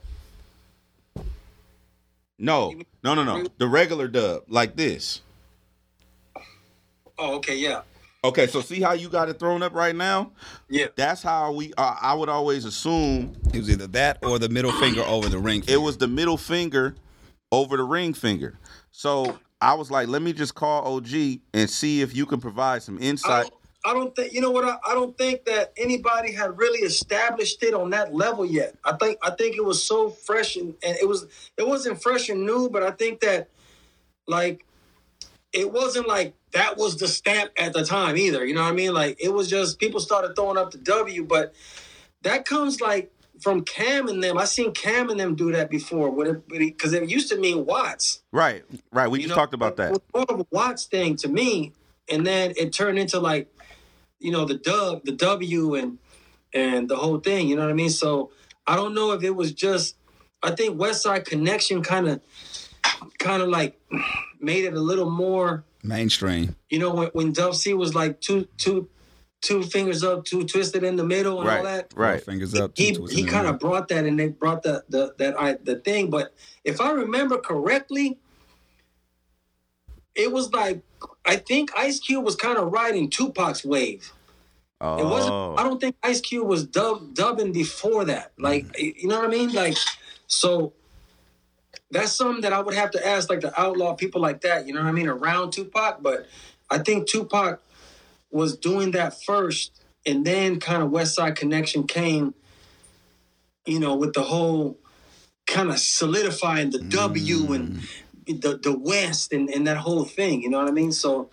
No, no, no, no. The regular dub, like this. Oh, okay, yeah. Okay, so see how you got it thrown up right now? Yeah. That's how we. Uh, I would always assume It was either that or the middle finger over the ring. it was the middle finger over the ring finger. So I was like, let me just call OG and see if you can provide some I insight. I don't think you know what I, I don't think that anybody had really established it on that level yet. I think I think it was so fresh and, and it was it wasn't fresh and new, but I think that like it wasn't like that was the stamp at the time either. You know what I mean? Like it was just people started throwing up the W, but that comes like from Cam and them. I seen Cam and them do that before, because it, used to mean Watts. Right, right. We You just know, talked about It that. was more of a Watts thing to me, and then it turned into like, you know, the dub, the W, and and the whole thing. You know what I mean? So I don't know if it was just. I think Westside Connection kind of, kind of like, made it a little more. mainstream. You know, when when Dub C was like two two two fingers up, two twisted in the middle, and all Right, that right. Fingers up. he two, two, he kind of brought that and they brought the the that I the thing. But if I remember correctly, it was like I think Ice Cube was kind of riding Tupac's wave. It wasn't. Oh, I don't think Ice Cube was dub, dubbing before that. Like mm-hmm. you know what I mean? Like so. That's something that I would have to ask, like the outlaw people like that. You know what I mean? Around Tupac, but I think Tupac was doing that first, and then kind of Westside Connection came. You know, with the whole kind of solidifying the W and mm. The the West and, and that whole thing. You know what I mean? So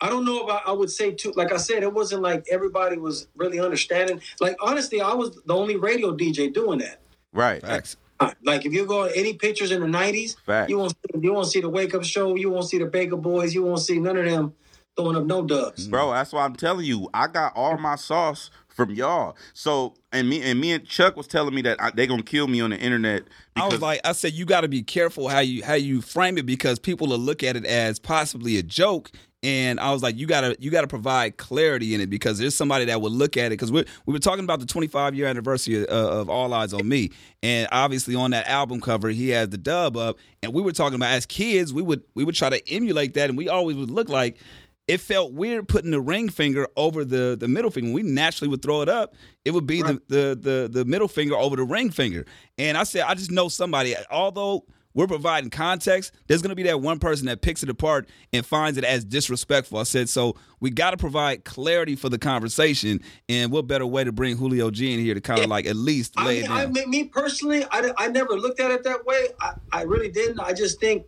I don't know about I would say too like I said, it wasn't like everybody was really understanding. Like honestly, I was the only radio DJ doing that. right. Facts. Uh, like if you go any pictures in the nineties, Fact. you won't see, you won't see the wake up show, you won't see the Baker Boys, you won't see none of them throwing up no dubs. Bro, that's why I'm telling you. I got all my sauce from y'all. So and me and me and Chuck was telling me that I, they gonna kill me on the internet. I was like, I said, you got to be careful how you how you frame it because people will look at it as possibly a joke. And I was like, you gotta you gotta provide clarity in it because there's somebody that will look at it because we we were talking about the 25 year anniversary of, of All Eyez on Me, and obviously on that album cover he has the dub up, and we were talking about as kids we would we would try to emulate that, and we always would look like it felt weird putting the ring finger over the the middle finger. When we naturally would throw it up, it would be the, the the the middle finger over the ring finger. And I said, I just know somebody. Although we're providing context, there's gonna be that one person that picks it apart and finds it as disrespectful. I said, so we got to provide clarity for the conversation, and what better way to bring Julio G in here to kind of like at least I mean, it I mean, me personally, I, I never looked at it that way. I, I really didn't. I just think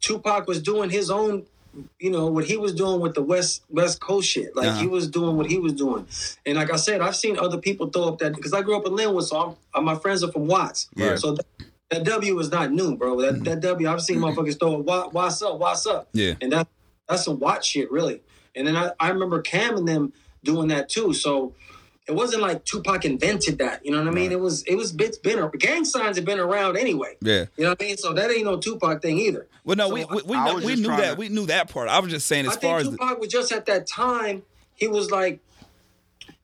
Tupac was doing his own, you know, what he was doing with the West West Coast shit. Like Uh-huh. he was doing what he was doing. And like I said, I've seen other people throw up that because I grew up in Lynwood, so I'm, uh, my friends are from Watts. Yeah. So that, that W is not new, bro. That that W, I've seen motherfuckers throw it. "Wa- What's up? What's up? Yeah. And that that's some Watts shit, really. And then I, I remember Cam and them doing that too. So it wasn't like Tupac invented that. You know what I mean? It was it was it's been a gang signs have been around anyway. yeah. You know what I mean? So that ain't no Tupac thing either. Well, no, So we we, we, I we knew that to- we knew that part. I was just saying as I far think as the, Tupac was just at that time, he was like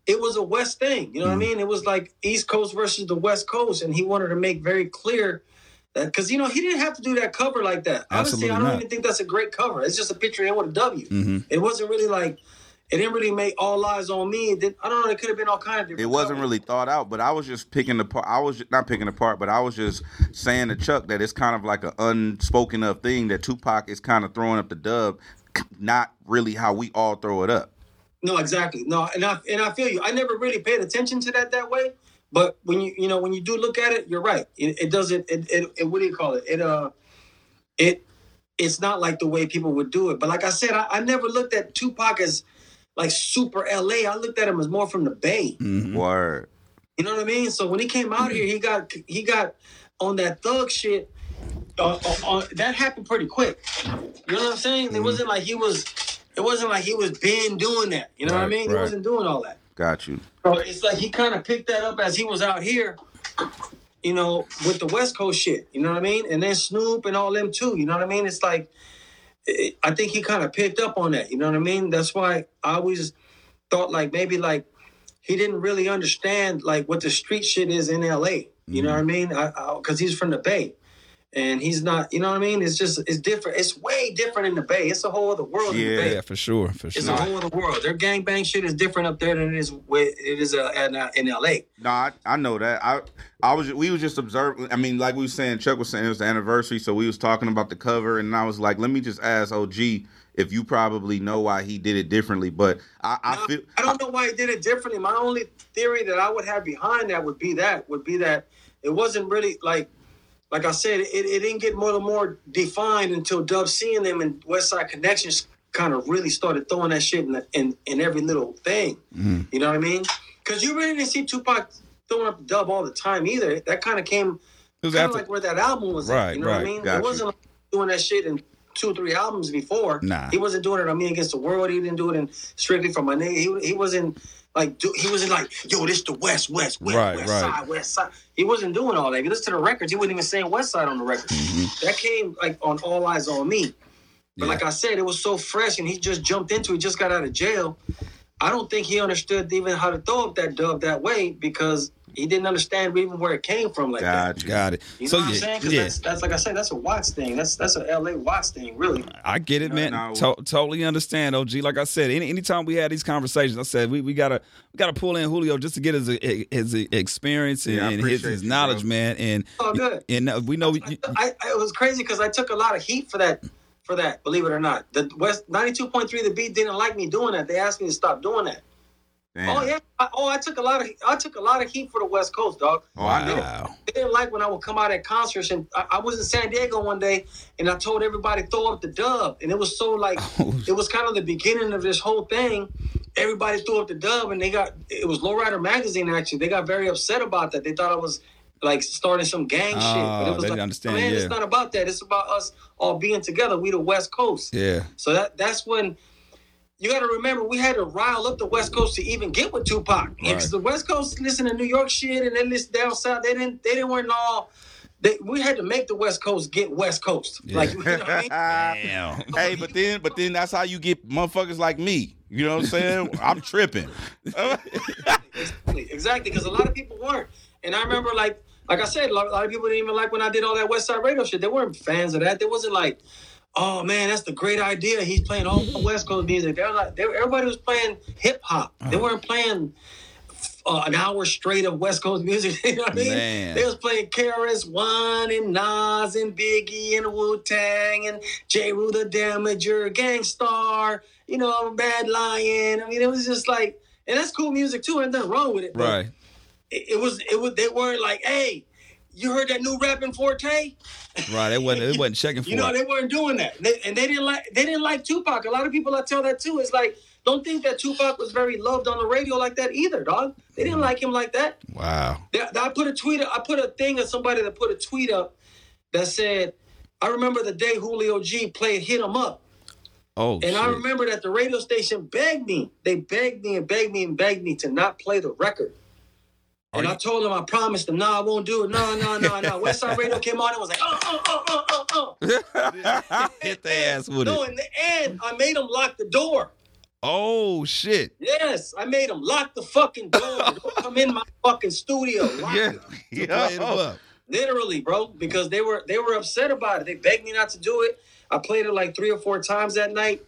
it was a West thing. You know what I Mm. mean? It was like East Coast versus the West Coast, and he wanted to make very clear that Because you know he didn't have to do that cover like that. Honestly, Absolutely I don't not. even think that's a great cover. It's just a picture of him with a W. hmm It wasn't really like it didn't really make all eyes on me. It did, I don't know. It could have been all kind of different. It wasn't really thought out, but I was just picking apart. I was not picking apart, but I was just saying to Chuck that it's kind of like an unspoken of thing that Tupac is kind of throwing up the dub, not really how we all throw it up. No, exactly. No, and I and I feel you. I never really paid attention to that that way. But when you you know when you do look at it, you're right. It, it doesn't. It, it, it what do you call it? It uh, it it's not like the way people would do it. But like I said, I, I never looked at Tupac as like super LA. I looked at him as more from the Bay. hmm Word. You know what I mean? So when he came out here, he got he got on that thug shit. Uh, uh, uh, that happened pretty quick. You know what I'm saying? It wasn't like he was. It wasn't like he was been doing that. You know what I Right, mean? He wasn't doing all that. Got you. So it's like he kind of picked that up as he was out here. You know, with the West Coast shit. You know what I mean? And then Snoop and all them too. You know what I mean? It's like it, I think he kind of picked up on that. You know what I mean? That's why I always thought like maybe like he didn't really understand like what the street shit is in LA. You know mm-hmm. what I mean? Because he's from the Bay, and he's not. You know what I mean? It's just it's different. It's way different in the Bay. It's a whole other world in Yeah. the Bay. Yeah, for sure, for sure. It's sure. a whole other world. Their gangbang shit is different up there than it is with it is uh, in, uh, in LA. No, I, I know that. I I was we was just observing. I mean, like we was saying, Chuck was saying it was the anniversary, so we was talking about the cover, and I was like, let me just ask OG if you probably know why he did it differently. But I, I No, feel I don't know why he did it differently. My only theory that I would have behind that would be that would be that it wasn't really like like I said, it, it didn't get more and more defined until Dub seeing them and Westside Connections kind of really started throwing that shit in the, in, in every little thing. Mhm. You know what I mean? Because you really didn't see Tupac throwing up Dub all the time either. That kind of came It was kind of after. like where that album was Right, at. You know right. what I mean? It wasn't like doing that shit in two or three albums before. Nah. He wasn't doing it on Me Against the World. He didn't do it in Strictly for My Nigga. He, he wasn't like do, he wasn't like yo this the West West West Right, West right. Side West Side. He wasn't doing all that. If you listen to the records, he wasn't even saying West Side on the record. Mhm. That came like on All Eyez on Me. But Yeah. like I said, it was so fresh, and he just jumped into. it. Just got out of jail. I don't think he understood even how to throw up that dub that way because he didn't understand even where it came from like that. got you. Got it. You know so what I'm yeah, saying? 'Cause yeah. that's, that's like I said, that's a Watts thing. That's that's a LA Watts thing, really. I get it, man. no. To- totally understand, OG. Like I said, any anytime we had these conversations, I said we, we gotta we gotta pull in Julio just to get his his experience and, Yeah, and his, his knowledge, bro. man. And Oh, good. and uh, we know I, I, I- it was crazy because I took a lot of heat for that. For that, believe it or not, the West ninety two point three, the beat didn't like me doing that. They asked me to stop doing that. Oh, Damn. Oh yeah, I, oh I took a lot of I took a lot of heat for the West Coast, dog. Oh, I know. wow. They didn't like when I would come out at concerts, and I, I was in San Diego one day, and I told everybody throw up the dub, and it was so like oh. it was kind of the beginning of this whole thing. Everybody threw up the dub, and they got it was Lowrider magazine actually. They got very upset about that. They thought I was like starting some gang oh, shit, but Oh, it was they like, didn't understand, man, yeah. it's not about that. It's about us all being together. We the West Coast. Yeah. So that that's when you got to remember we had to rile up the West Coast to even get with Tupac. Because the West Coast listen to New York shit and they listen down south. They didn't they didn't weren't all. They, we had to make the West Coast get West Coast. Yeah. Like you know what I mean? Damn. hey, but then, but then that's how you get motherfuckers like me. You know what I'm saying? I'm tripping. Exactly, exactly. Because a lot of people weren't, and I remember like like I said, a lot, a lot of people didn't even like when I did all that West Side Radio shit. They weren't fans of that. They wasn't like, oh man, that's the great idea. He's playing all the West Coast music. They're like, they, everybody was playing hip hop. They weren't playing. Uh, an hour straight of West Coast music, you know what I mean? Man. They was playing KRS One and Nas and Biggie and Wu Tang and Jeru the Damaja, Gangstar, you know, Bad Lion. I mean, it was just like, and that's cool music too. Ain't nothing wrong with it. Right. It, it was, it was. They weren't like, hey, you heard that new Rappin' 4-Tay? Right. It wasn't it wasn't checking for You know, it. they weren't doing that, they, and they didn't like, they didn't like Tupac. A lot of people I tell that too. It's like, don't think that Tupac was very loved on the radio like that either, dog. They Mm. didn't like him like that. Wow. They- I put a tweet. I put a thing of somebody that put a tweet up that said, "I remember the day Julio G played Hit 'Em Up." Oh And I remember that the radio station begged me. They begged me and begged me and begged me to not play the record. Are And I told them I promised them, no, I won't do it. No, no, no, no. West Side Radio came on and was like, oh, oh, oh, oh, oh, oh. Hit their ass with No, it. in the end, I made him lock the door. Oh shit. Yes, I made him lock the fucking door. Don't come in my fucking studio. Lock yeah. it. To up. Literally, bro, because they were they were upset about it. They begged me not to do it. I played it like three or four times that night,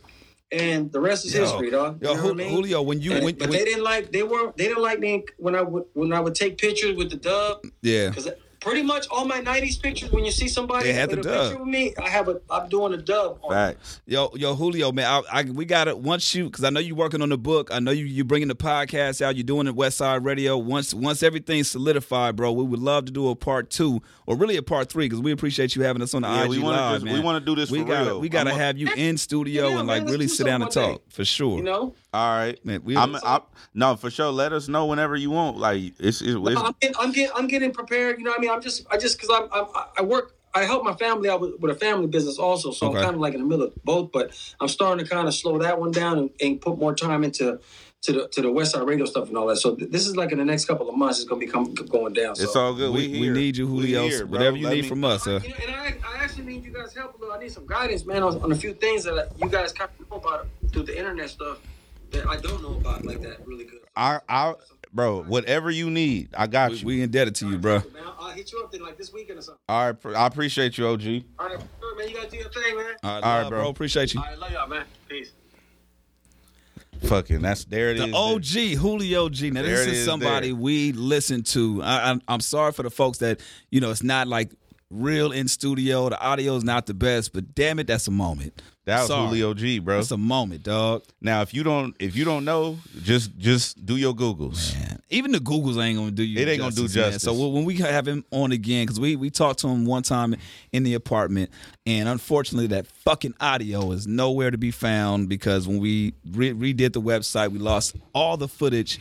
and the rest is Yo, history, dog. Yo, You know Ju- what I mean? Julio, when you And- when, but when- they didn't like they weren't they didn't like me when I would when I would take pictures with the dub yeah, because pretty much all my '90s pictures when you see somebody They had with the a dub. picture with me, I have a I'm doing a dub. On Facts. yo, yo, Julio, man, I, I we got it. Once you, because I know you're working on the book. I know you you bringing the podcast out. You're doing it West Side Radio. Once once everything's solidified, bro, we would love to do a part two or really a part three because we appreciate you having us on the Yeah, IG we wanna live, just- man. we wanna do this We gotta we gotta have you in studio Yeah, and like let's really sit down and something one talk for sure. You know, All right. man, we, I'm, I'm no for sure. Let us know whenever you want. Like it's, it's, it's I'm getting, I'm getting I'm getting prepared. You know, what I mean, I'm just I just because I'm, I'm I work. I help my family out with, with a family business also, so Okay. I'm kind of like in the middle of both. But I'm starting to kind of slow that one down and, and put more time into to the to the West Side Radio stuff and all that. So th- this is like in the next couple of months, it's gonna be come, going down. So. it's all good. we, We, we need you, We Julio. here, whatever you Let need me- from us, uh. You know, and I, I actually need you guys' help a little. I need some guidance, man, on, on a few things that I, you guys kind of know about through the internet stuff that I don't know about like that really good. I, I, bro, whatever you need, I got We, you. we indebted to you, bro. Man, I'll, I'll hit you up then like this weekend or something. All right, I appreciate you, OG. All right, sure, man. You gotta do your thing, man. All right, All right, love, bro. Appreciate you. All right, love y'all, man. Peace. Fucking, that's there it is. The OG Julio G. Now There this it is is somebody there. we listen to. I, I'm, I'm sorry for the folks that you know it's not like real in studio. The audio is not the best, but damn it, that's a moment. That was Sorry. Julio G, bro. It's a moment, dog. Now, if you don't, if you don't know, just just do your googles. Man, even the Googles ain't gonna do you. It ain't gonna do man. justice. So when we have him on again, because we we talked to him one time in the apartment, and unfortunately that fucking audio is nowhere to be found because when we re- redid the website, we lost all the footage,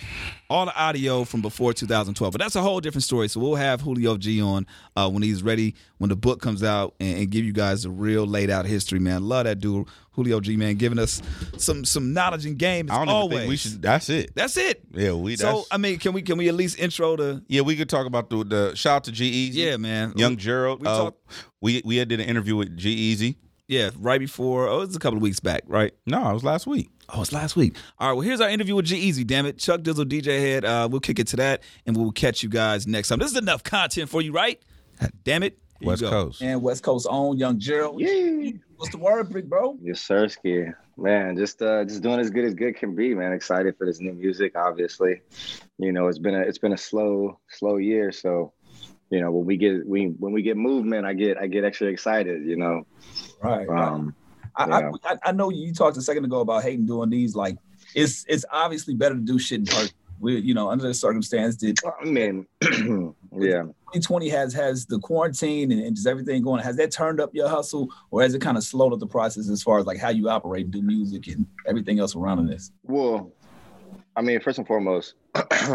all the audio from before 2012. But that's a whole different story. So we'll have Julio G on uh, when he's ready, when the book comes out, and, and give you guys a real laid out history, man. Love that dude, Julio G, man, giving us some some knowledge and game. as I don't always. think we should. That's it. That's it. Yeah, we. So I mean, can we can we at least intro the? yeah, we could talk about the the shout out to G-Eazy. Yeah, man. Young Gerald. We uh, talk- we we had did an interview with G-Eazy. Yeah, right before. Oh, it was a couple of weeks back, right? No, it was last week. Oh, it's last week. All right. Well, here's our interview with G-Eazy. Damn it, Chuck Dizzle, DJ Hed. Uh, we'll kick it to that, and we'll catch you guys next time. This is enough content for you, right? Damn it. Here West. Coast. and West Coast own Young Gerald. Yay. What's the word, big bro? Yes, sir, Ski. Man, just uh just doing as good as good can be, man. Excited for this new music, obviously. You know, it's been a it's been a slow, slow year. So, you know, when we get we when we get movement, I get I get extra excited, you know. Right. Um I, yeah. I, I know you talked a second ago about hating doing these. Like, it's it's obviously better to do shit in person. We, you know, under the circumstance, did I mean yeah. 2020 has has the quarantine and, and just everything going. Has that turned up your hustle, or has it kind of slowed up the process as far as like how you operate, do music, and everything else around in this? Well, I mean, first and foremost,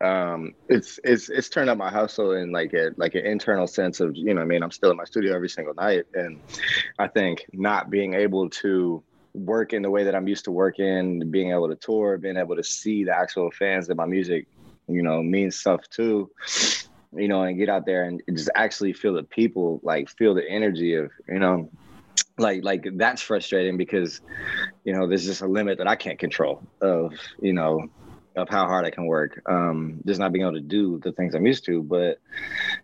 um, it's it's it's turned up my hustle in like a like an internal sense of you know, I mean, I'm still in my studio every single night, and I think not being able to work in the way that I'm used to working, being able to tour, being able to see the actual fans that my music, you know, means stuff too. You know, and get out there and just actually feel the people, like feel the energy of, you know, like like that's frustrating because you know there's just a limit that i can't control of you know of how hard i can work um just not being able to do the things i'm used to. But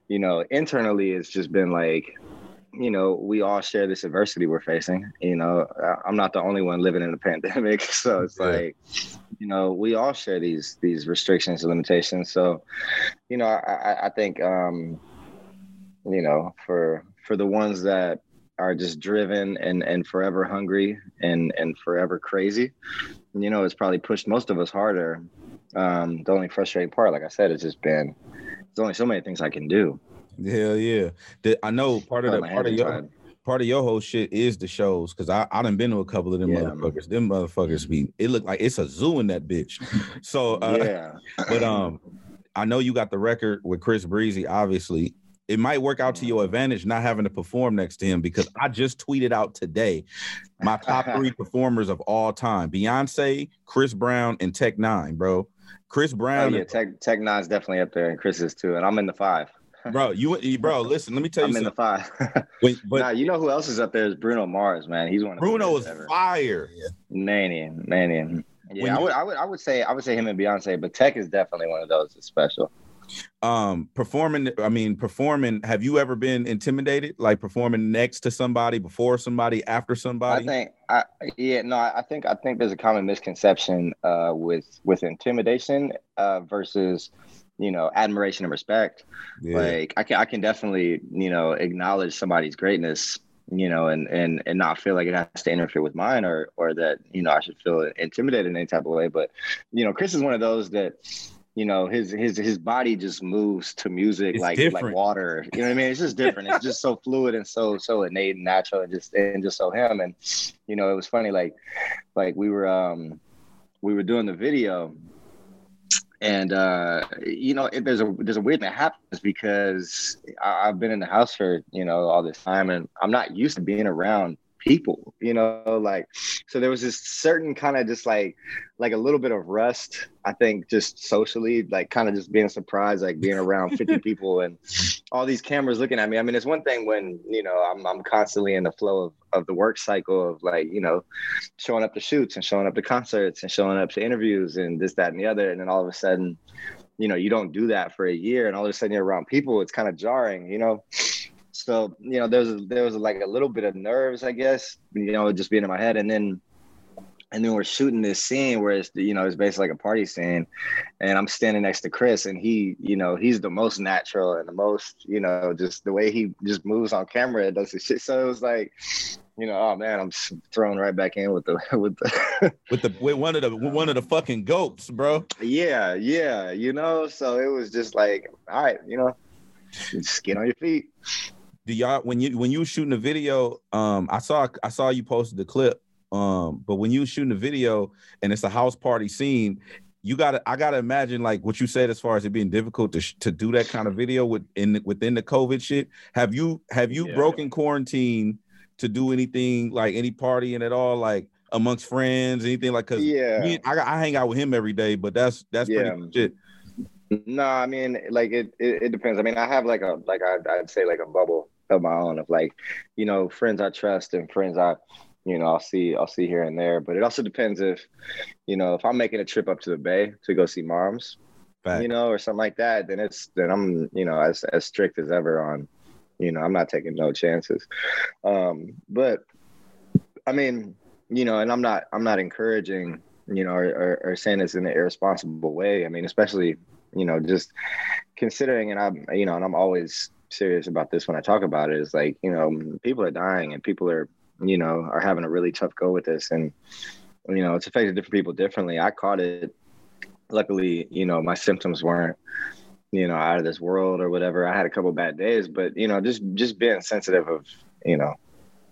you know internally it's just been like you know we all share this adversity we're facing. You know i'm not the only one living in a pandemic. So it's Yeah. like you know we all share these these restrictions and limitations. So you know i i, I think um you know for for the ones that are just driven and and forever hungry and and forever crazy you know it's probably pushed most of us harder um the only frustrating part like i said it's just been there's only so many things i can do Hell yeah. The, I know part of the part of your part of your whole shit is the shows because I I done been to a couple of them Yeah. motherfuckers. Them motherfuckers be it look like it's a zoo in that bitch. So uh, yeah but um I know you got the record with Chris Breezy, obviously. It might work out to your advantage not having to perform next to him because I just tweeted out today my top three performers of all time: Beyonce, Chris Brown, and Tech N9ne, bro. Chris oh Brown, yeah tech Tech N9ne's definitely up there and chris is too and i'm in the five bro. You, bro, listen. Let me tell you. i'm you in the five When- but nah, you know who else is up there is bruno mars man he's one of Bruno best is ever. fire. Manian, Manian. When Yeah, I would, I would, I would say, I would say him and Beyonce, but Tech is definitely one of those that's special. Um, performing. I mean, performing. Have you ever been intimidated? Like performing next to somebody, before somebody, after somebody? I think, I yeah, no, I think I think there's a common misconception uh, with with intimidation uh, versus you know admiration and respect. Yeah. Like I can I can definitely you know acknowledge somebody's greatness, you know, and and and not feel like it has to interfere with mine or or that you know I should feel intimidated in any type of way. But you know, Chris is one of those that you know his his his body just moves to music It's like different. like water. You know what i mean? It's just different. It's just so fluid and so so innate and natural and just and just so him. And you know it was funny like like we were um we were doing the video and uh you know it, there's a there's a weird thing that happens because I, i've been in the house for you know all this time and i'm not used to being around people you know like so there was this certain kind of just like like a little bit of rust i think just socially like kind of just being surprised like being around 50 people and all these cameras looking at me. I mean it's one thing when you know i'm, I'm constantly in the flow of, of the work cycle of like you know showing up to shoots and showing up to concerts and showing up to interviews and this that and the other and then all of a sudden you know you don't do that for a year and all of a sudden you're around people it's kind of jarring you know so you know there was there was like a little bit of nerves i guess you know just being in my head. And then and then we're shooting this scene where it's you know it's basically like a party scene. And i'm standing next to chris and he you know he's the most natural and the most you know just the way he just moves on camera and does the shit. So it was like you know oh man i'm thrown right back in with the with the with the with one of the one of the fucking goats, bro. yeah yeah you know? So it was just like all right you know just get on your feet Do y'all when you when you were shooting the video? Um, I saw I saw you posted the clip. Um, but when you were shooting the video and it's a house party scene, you gotta I gotta imagine like what you said as far as it being difficult to sh- to do that kind of video with in within the COVID shit. Have you have you Yeah. broken quarantine to do anything like any partying at all, like amongst friends, anything like? Cause yeah me- I, I hang out with him every day, but that's that's Yeah. pretty much it. No, I mean, like it, it, it depends. I mean, I have like a, like I, I'd say like a bubble of my own of like, you know, friends I trust and friends I, you know, I'll see, I'll see here and there. But it also depends if, you know, if I'm making a trip up to the Bay to go see moms, Fact. you know, or something like that, then it's, then I'm, you know, as, as strict as ever on, you know, I'm not taking no chances. Um, but I mean, you know, and I'm not, I'm not encouraging, you know, or, or, or saying this in an irresponsible way. I mean, especially, you know, just considering, and I'm, you know, and I'm always serious about this when I talk about it, is like, you know, people are dying and people are, you know, are having a really tough go with this. And, you know, it's affected different people differently. I caught it. Luckily, you know, my symptoms weren't, you know, out of this world or whatever. I had a couple bad days, but you know, just just being sensitive of, you know,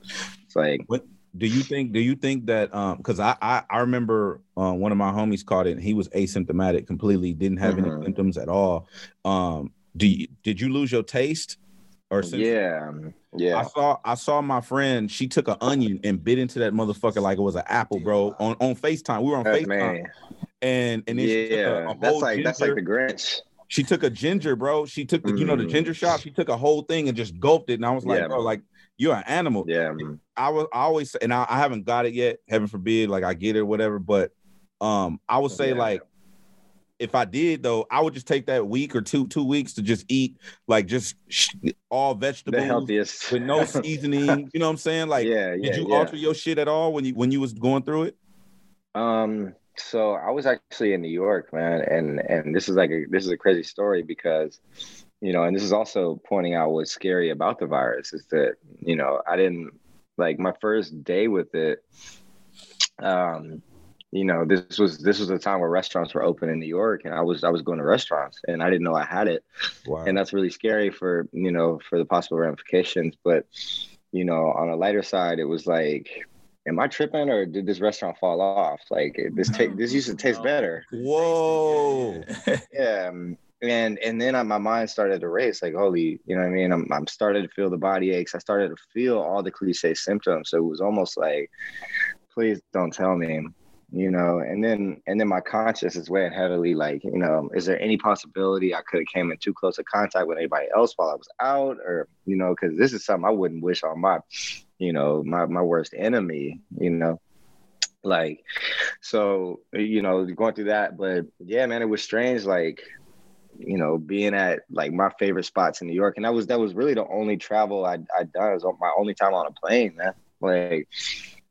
it's like What? do you think do you think that um because I, I i remember uh, one of my homies caught it and he was asymptomatic completely didn't have any Mhm. symptoms at all um do you did you lose your taste or sens- yeah, I saw I saw my friend. She took an onion and bit into that motherfucker like it was an apple, bro. On on Facetime, we were on that's Facetime, me. and and then she took a, Yeah, a that's like that's like the Grinch. she took a ginger, bro. She took the you know the Mm. ginger shot. She took a whole thing and just gulped it, and I was like, Yeah. bro, like you're an animal. Yeah, I was I always and I, I haven't got it yet. Heaven forbid, like I get it or whatever. But um, I would say Yeah. like if I did though, I would just take that week or two two weeks to just eat like just sh- all the vegetables healthiest with no seasoning. you know what I'm saying? Like, yeah, yeah, did you yeah. alter your shit at all when you when you was going through it? Um, so I was actually in New York, man, and and this is like a this is a crazy story because, you know, and this is also pointing out what's scary about the virus is that you know I didn't like my first day with it. Um, you know, this was this was a time where restaurants were open in New York, and I was I was going to restaurants, and I didn't know I had it, Wow. and that's really scary for you know for the possible ramifications but you know on a lighter side it was like am i tripping or did this restaurant fall off? Like this take this used to taste better. Whoa. yeah um, and and then I, my mind started to race like holy you know what i mean? I'm, I'm started to feel the body aches. I started to feel all the cliche symptoms so it was almost like please don't tell me you know and then and then my conscience is weighing heavily like you know is there any possibility i could have came in too close a contact with anybody else while i was out or you know because this is something i wouldn't wish on my you know my, my worst enemy you know like so you know going through that but yeah man it was strange like you know, being at like my favorite spots in New York, and that was that was really the only travel I I done. It was my only time on a plane, man. Like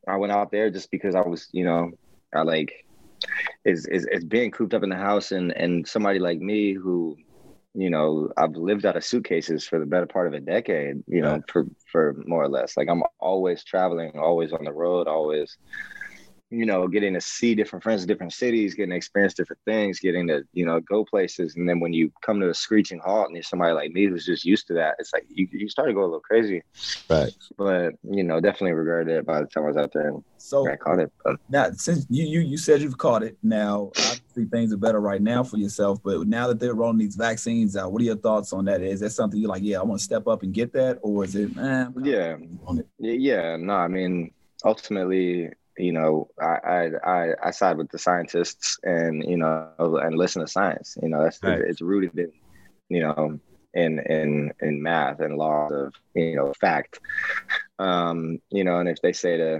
I went out there just because I was, you know, I like is is is being cooped up in the house and and somebody like me who you know i've lived out of suitcases for the better part of a decade you know for for more or less. Like i'm always traveling always on the road always you know, getting to see different friends in different cities, getting to experience different things, getting to, you know, go places. And then when you come to a screeching halt and you're somebody like me who's just used to that, it's like you, you start to go a little crazy. Right. But, you know, definitely regretted it by the time I was out there and So I caught it. But now, since you you you said you've caught it, now obviously things are better right now for yourself. But now that they're rolling these vaccines out, what are your thoughts on that? Is that something you're like, yeah, I want to step up and get that, or is it, eh, Yeah. on it? Yeah, no, I mean, ultimately, you know, I, I I side with the scientists and you know and listen to science. You know, that's Right. it's rooted in, you know, in in in math and laws of you know fact. Um, you know, and if they say to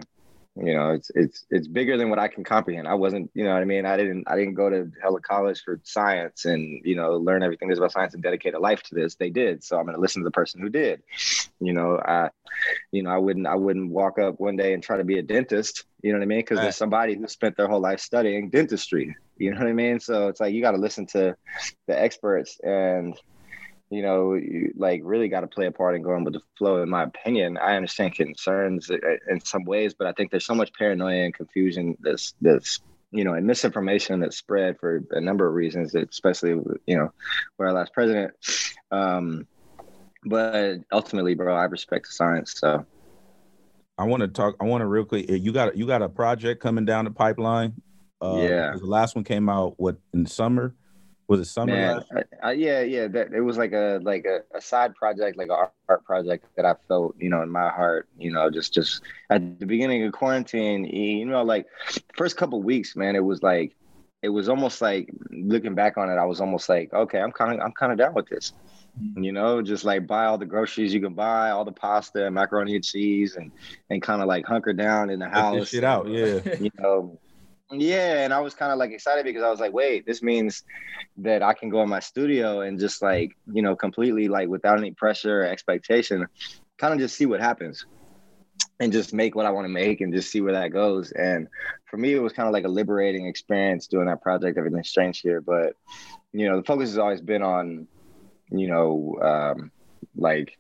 you know it's it's it's bigger than what i can comprehend. I wasn't you know what i mean? I didn't i didn't go to hella college for science and you know learn everything there's about science and dedicate a life to this. They did. So i'm going to listen to the person who did. You know i you know i wouldn't i wouldn't walk up one day and try to be a dentist you know what i mean? Because Right. there's somebody who spent their whole life studying dentistry you know what i mean? So it's like you got to listen to the experts and you know, you like really got to play a part in going with the flow. In my opinion, I understand concerns uh, in some ways, but I think there's so much paranoia and confusion that's that's you know, and misinformation that's spread for a number of reasons, especially you know, with our last president. Um, but ultimately, bro, I respect the science. So I want to talk. I want to real quick. You got you got a project coming down the pipeline. Uh, Yeah. The last one came out what in the summer? Was it summer? Man. I, I, yeah, yeah. That it was like a like a, a side project, like an art, art project that I felt, you know, in my heart, you know, just just at the beginning of quarantine, you know, like first couple weeks, man, it was like it was almost like looking back on it, I was almost like, okay, I'm kind of I'm kind of down with this. Mm-hmm. You know, just like buy all the groceries you can buy, all the pasta and macaroni and cheese, and and kind of like hunker down in the house. this shit out. Yeah. you know yeah and i was kind of like excited because i was like wait this means that i can go in my studio and just like you know completely like without any pressure or expectation kind of just see what happens and just make what i want to make and just see where that goes. And for me it was kind of like a liberating experience doing that project everything's strange here but you know the focus has always been on you know um like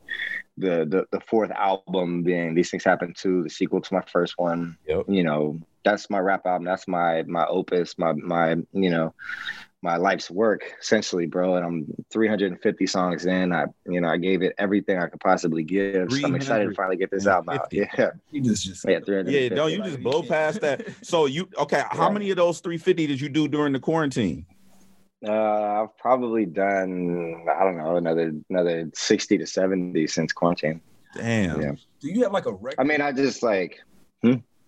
the, the the fourth album being these things happen too the sequel to my first one Yep. you know that's my rap album that's my my opus my my you know my life's work essentially bro and i'm 350 songs in i you know i gave it everything i could possibly give so i'm excited to finally get this album out yeah You just just yeah 350. Yeah. Don't you just blow past that? So you okay? How Yeah. many of those 350 did you do during the quarantine? Uh i've probably done i don't know another another 60 to 70 since quarantine Damn. Yeah. Do you have like a record? i mean i just like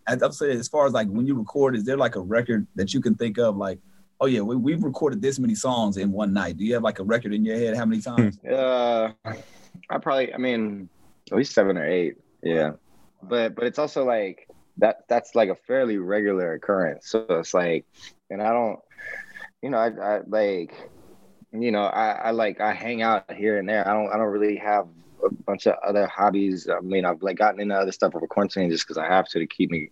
as I'm saying, as far as like when you record, is there like a record that you can think of like, oh yeah, we, we've recorded this many songs in one night. Do you have like a record in your head how many times? Uh, I probably, I mean, at least seven or eight. Yeah, but but it's also like that. That's like a fairly regular occurrence. So it's like, and I don't, you know, I, I like, you know, I, I like I hang out here and there. I don't I don't really have a bunch of other hobbies. I mean, I've like gotten into other stuff over quarantine just because I have to to keep me,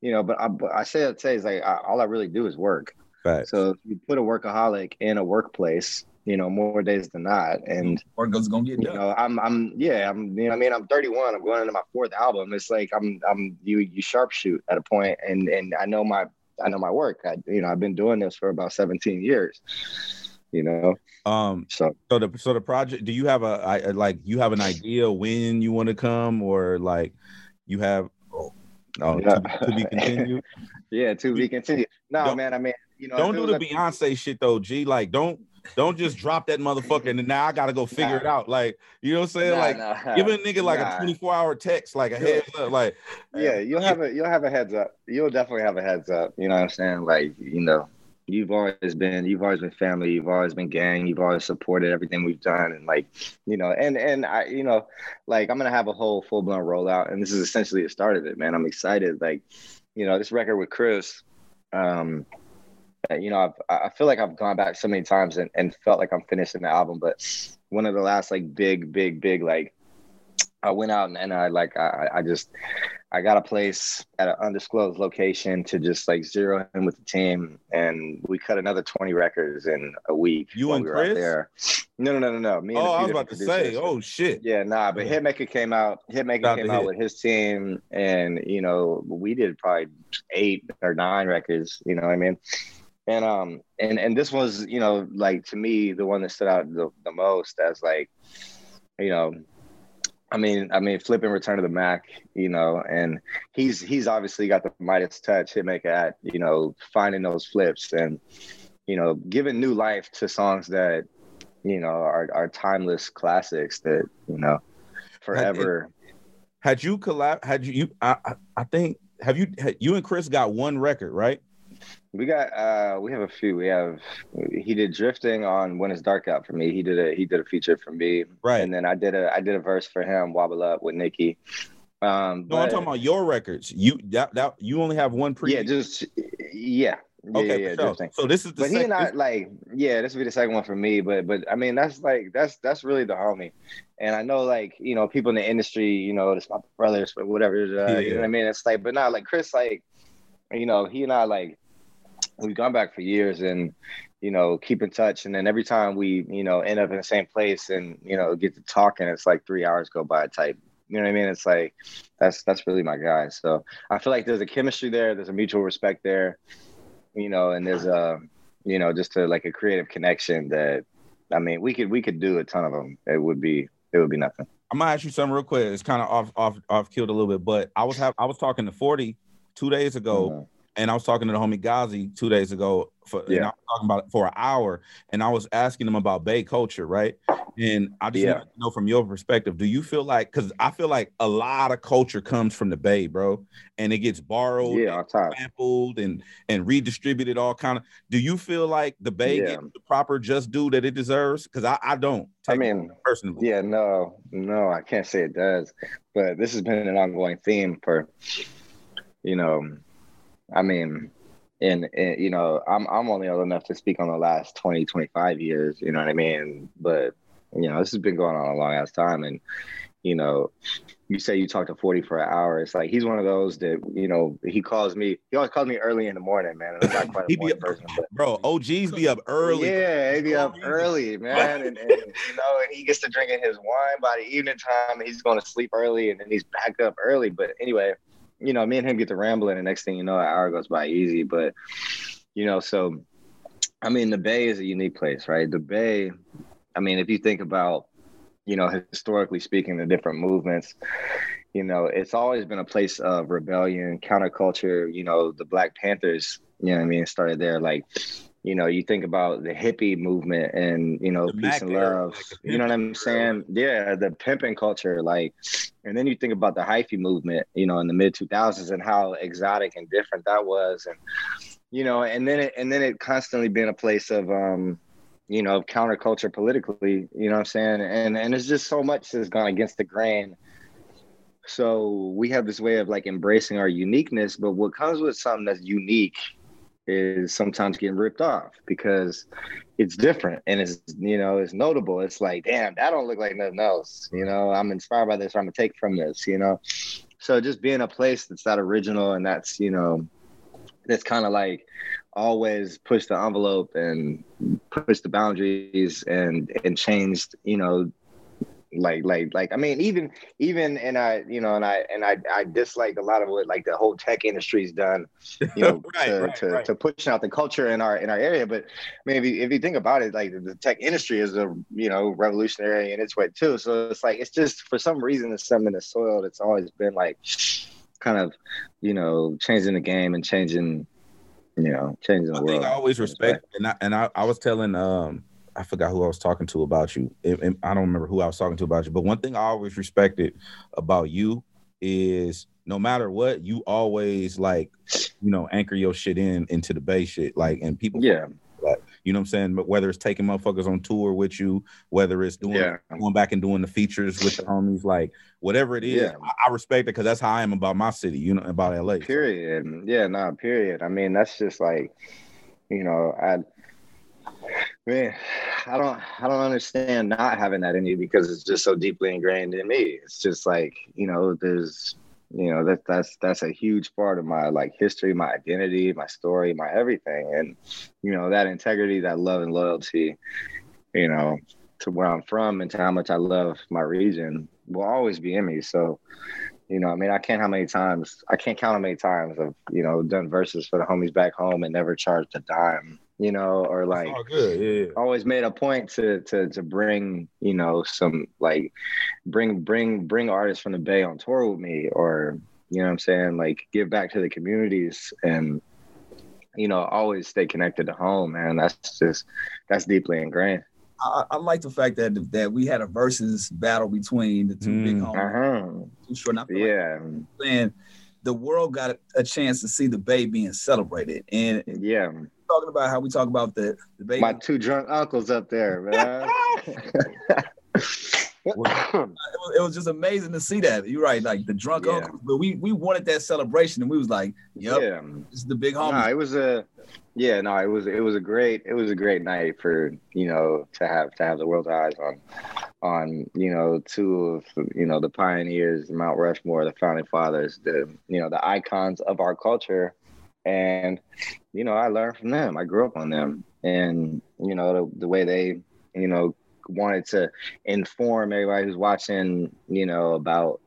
you know. But I, but I say it say is like I, all I really do is work. Right. So if you put a workaholic in a workplace, you know, more days than not, and work goes gonna get you done? know, I'm, I'm, yeah, I'm, you know, I mean, I'm 31. I'm going into my fourth album. It's like I'm, I'm, you, you sharpshoot at a point, and and I know my, I know my work. I, you know, I've been doing this for about 17 years. You know, Um. so So the so the project. Do you have a I, like you have an idea when you want to come or like you have? Oh, Yeah. to, be- to be continued. yeah, to be continued. No, Don't- man, I mean, you know, don't do the Beyonce shit though, G. Like, don't don't just drop that motherfucker and now I gotta go figure it out. Like, you know what I'm saying? Nah, like, nah, give a nigga like nah. a 24 hour text, like a heads up. Like, Yeah, you'll have a you'll have a heads up. You'll definitely have a heads up. You know what I'm saying? Like, you know, you've always been you've always been family, you've always been gang, you've always supported everything we've done and like, you know, and and I you know, like I'm gonna have a whole full blown rollout and this is essentially the start of it, man. I'm excited. Like, you know, this record with Chris, um, you know, I've, I feel like I've gone back so many times and, and felt like I'm finishing the album, but one of the last like big, big, big like I went out and, and I like I, I just I got a place at an undisclosed location to just like zero in with the team, and we cut another twenty records in a week. You and we Chris? out there. No, no, no, no, no. Me and Oh, I was about to say, oh shit. Yeah, nah, but Yeah. Hitmaka came out. Hitmaka came out Hit. with his team, and you know we did probably eight or nine records. You know what I mean? And um, and and this was you know like to me the one that stood out the, the most as like, you know, I mean I mean flipping Return of the Mack, you know, and he's he's obviously got the Midas touch Hitmaka at you know finding those flips and you know giving new life to songs that you know are are timeless classics that you know forever. Had you collab? Had you? I I think have you? Had, you and Chris got one record, right? We got uh we have a few. We have he did drifting on When It's Dark Out for me. He did a he did a feature for me. Right. And then I did a I did a verse for him, Wobble Up with Nicki. Um No, I'm talking about your records. You that that you only have one pre. Yeah, just yeah. Yeah, okay. yeah, sure. So this is the But he second. and I like, yeah, this would be the second one for me. But but I mean, that's like that's that's really the homie. And I know like you know people in the industry, you know, it's my brothers, but whatever. Uh, You know what I mean? It's like, but not like Chris, like you know, he and I like we've gone back for years and you know keep in touch. And then every time we you know end up in the same place and you know get to talking, it's like three hours go by type. You know what I mean? It's like that's that's really my guy. So I feel like there's a chemistry there. There's a mutual respect there. You know, and there's a you know just a like a creative connection that I mean we could we could do a ton of them. It would be it would be nothing. I'm gonna ask you something real quick. It's kind of off off off killed a little bit, but I was have I was talking to 40 two days ago, Mhm. And I was talking to the homie Ghazi two days ago for and I was talking about for an hour, and I was asking him about Bay culture, right? And I just Yeah. to know from your perspective, do you feel like because I feel like a lot of culture comes from the Bay, bro, and it gets borrowed, Yeah, top. sampled, and and redistributed all kind of. Do you feel like the Bay Yeah. gets the proper just due that it deserves? Because I I don't. I take it mean, personally, Yeah, no, no, I can't say it does. But this has been an ongoing theme for, you know, I mean, and, and you know, I'm I'm only old enough to speak on the last 20, 25 years, you know what I mean? But, you know, this has been going on a long ass time. And, you know, you say you talk to 40 for an hour. It's like he's one of those that, you know, he calls me, he always calls me early in the morning, man. And not quite a morning up- person, but bro. OGs be up early. yeah, he be up early, man, and, and you know, and he gets to drinking his wine by the evening time. And he's going to sleep early, and then he's back up early. But anyway, you know, me and him get to rambling, and next thing you know, an hour goes by easy. But you know, so I mean, the Bay is a unique place, right? The Bay. I mean, if you think about, you know, historically speaking, the different movements. You know, it's always been a place of rebellion, counterculture. You know, the Black Panthers. You know I mean? Started there, like you know, you think about the hippie movement and you know, The peace and love. like you know what I'm saying? Yeah, the pimping culture, like, and then you think about the hyphy movement, you know, in the mid 2000s and how exotic and different that was, and you know, and then it and then it constantly been a place of um, you know, counterculture politically. You know what I'm saying? And and it's just so much that's gone against the grain. So we have this way of like embracing our uniqueness, but what comes with something that's unique is sometimes getting ripped off because it's different and it's you know it's notable. It's like, damn, that don't look like nothing else. You know, I'm inspired by this. I'm gonna take from this. You know, so just being a place that's that original and that's you know that's kind of like always push the envelope and push the boundaries and and changed you know like like like i mean even even and i you know and i and i i dislike a lot of what like the whole tech industry's done you know Right, to, right, to, right. to pushing out the culture in our in our area. But i mean if you, if you think about it like the tech industry is a you know revolutionary in its way too. So it's like it's just for some reason it's something in the soil that's always been like kind of you know changing the game and changing you know changing the One world. I always respect, and I and I, I was telling um I forgot who I was talking to about you. It- it- I don't remember who I was talking to about you, but one thing I always respected about you is no matter what, you always like you know anchor your shit in into the base shit, like and people yeah you know what I'm saying. But whether it's taking motherfuckers on tour with you, whether it's doing Yeah. going back and doing the features with the homies, like whatever it is, Yeah. I, I respect it because that's how I am about my city, you know, about LA. So, Period. Yeah, no, period. I mean, that's just like, you know, I man, I don't I don't understand not having that in you because it's just so deeply ingrained in me. It's just like, you know, there's you know, that that's that's a huge part of my like history, my identity, my story, my everything. And, you know, that integrity, that love and loyalty, you know, to where I'm from and to how much I love my region will always be in me. So you know, I mean, I can't how many times I can't count how many times I've you know done verses for the homies back home and never charged a dime, you know, or like all good. Yeah. always made a point to to to bring you know some like bring bring bring artists from the Bay on tour with me, or you know what I'm saying, like give back to the communities and you know always stay connected to home, man. That's just that's deeply ingrained. I, I like the fact that that we had a Verzuz battle between the two big homes. homies. Uh-huh. Too $hort. And I feel like Yeah, saying the world got a, a chance to see the Bay being celebrated, and yeah. Talking about how we talk about the the Bay. My two drunk uncles up there, man. it, was, it was just amazing to see that. You're right, like the drunk Yeah. uncles, but we we wanted that celebration, and we was like, "Yep, Yeah. this is the big No, homie." it was a yeah, no, it was it was a great it was a great night for, you know, to have to have the world's eyes on on, you know, two of you know, the pioneers, Mount Rushmore, the founding fathers, the you know, the icons of our culture. And, you know, I learned from them. I grew up on them. And, you know, the, the way they, you know, wanted to inform everybody who's watching, you know, about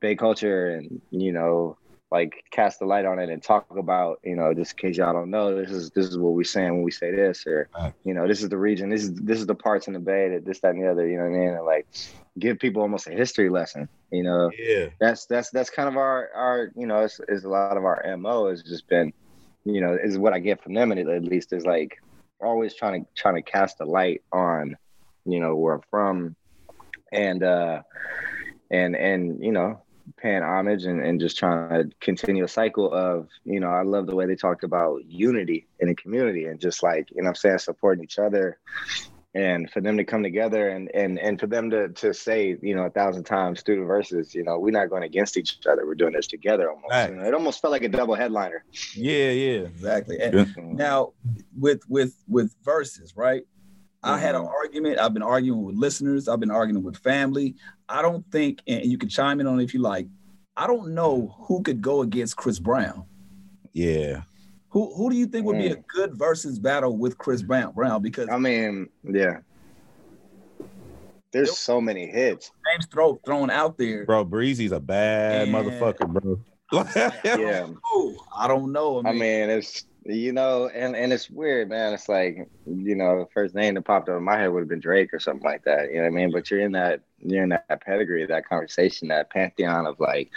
Bay culture and, you know, like cast the light on it and talk about, you know, just in case y'all don't know, this is this is what we're saying when we say this, or you know, this is the region, this is this is the parts in the bay that this, that, and the other, you know what I mean? And like give people almost a history lesson, you know. Yeah. That's that's that's kind of our our, you know, it's, it's a lot of our MO has just been, you know, is what I get from them and at least is like always trying to trying to cast a light on, you know, where I'm from. And uh and and you know paying homage and, and just trying to continue a cycle of you know i love the way they talked about unity in a community and just like you know i'm saying supporting each other and for them to come together and and and for them to to say you know a thousand times student versus you know we're not going against each other we're doing this together almost Right. you know, it almost felt like a double headliner Yeah, yeah. Exactly. And Yeah. now with with with Verzuz, right? I had an Mhm. argument. I've been arguing with listeners. I've been arguing with family. I don't think, and you can chime in on it if you like. I don't know who could go against Chris Brown. Yeah. Who who do you think would be a mm. good Verzuz battle with Chris Brown? Brown because i mean yeah there's so many hits names throw thrown out there. Bro, Breezy's a bad Yeah. motherfucker, bro. yeah I don't know. I I mean, mean, it's you know, and and it's weird, man. It's like you know, the first name that popped up in my head would have been Drake or something like that. You know what I mean? But you're in that you're in that pedigree, that conversation, that pantheon of like,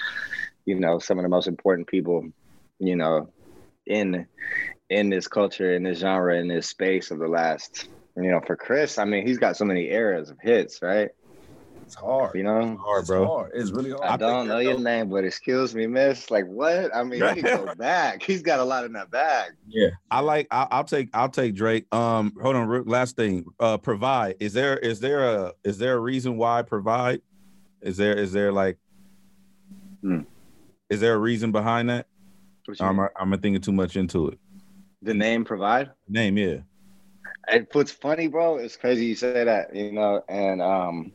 you know, some of the most important people, you know, in in this culture, in this genre, in this space of the last. You know, for Chris, I mean, he's got so many eras of hits, right? it's hard. You know, Hard, It's bro. hard. It's really hard. I think don't know that- your name, but excuse me, miss. Like what? I mean, he can go back. He's got a lot in that bag. Yeah. I like. I, I'll take. I'll take Drake. Um, hold on. Last thing. Uh, provide. Is there? Is there a? Is there a reason why provide? Is there? Is there like? Hmm. Is there a reason behind that? I'm. I'm thinking too much into it. the name provide. Name, yeah. And what's funny, bro, it's crazy you say that, you know, and um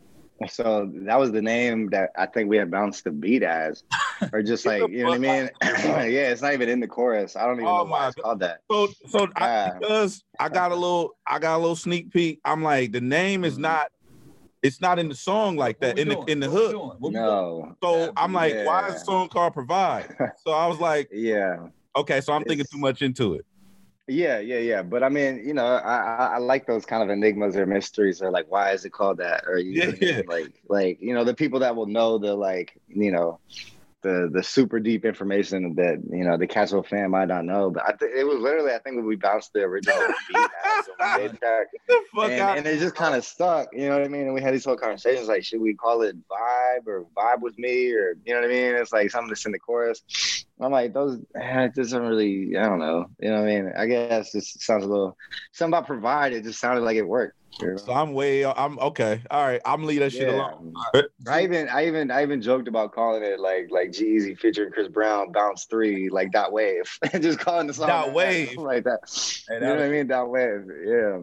so that was the name that I think we had bounced the beat as, or just like you know what I mean? yeah, it's not even in the chorus. I don't even Oh know why it's called that. So, so I, Ah. because I got a little, I got a little sneak peek. I'm like, the name is Mhm. not. It's not in the song like that What we in the doing? in the hook. doing? What we doing? No, So I'm like, why is the song called Provide? So I was like, yeah, okay, so I'm thinking It's- too much into it. yeah, yeah, yeah. But I mean, you know, I, I I like those kind of enigmas or mysteries, or like, why is it called that? Or you know, what Yeah. like, like you know, the people that will know the like, you know, the the super deep information that you know the casual fan might not know. But I think it was literally, I think when we bounced the original beat as when we made track, Get the fuck and, and it just kind of stuck. You know what I mean? And we had these whole conversations like, should we call it vibe or vibe with me or you know what I mean? It's like something that's in the chorus. I'm like, those eh, it doesn't really. I don't know. You know what I mean? I guess it sounds a little something about provide. It just sounded like it worked. You? So I'm way. I'm okay. All right. I'm leave that shit Yeah. alone. I even I even I even joked about calling it like like G-Eazy featuring Chris Brown bounce three like that wave and just calling the song Dot that, Wave. something like that. Hey, You know was- what I mean? Dot wave. Yeah.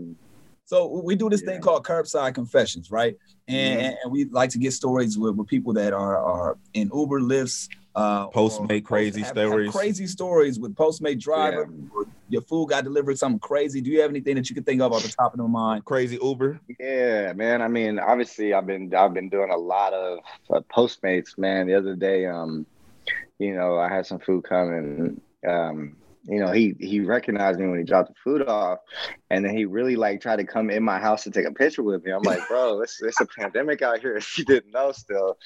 So we do this Yeah. thing called curbside confessions, right? And, and we like to get stories with, with people that are are in Uber lifts, uh, Postmate crazy have- have stories. crazy stories with Postmate driver. Or your food got delivered something crazy. Do you have anything that you can think of off the top of your mind? Crazy Uber. Yeah, man. I mean, obviously, I've been I've been doing a lot of uh, Postmates, man. The other day, um, you know, I had some food coming. Um, you know, he he recognized me when he dropped the food off, and then he really like tried to come in my house to take a picture with me. I'm like, bro, it's it's a pandemic out here. If you didn't know, still,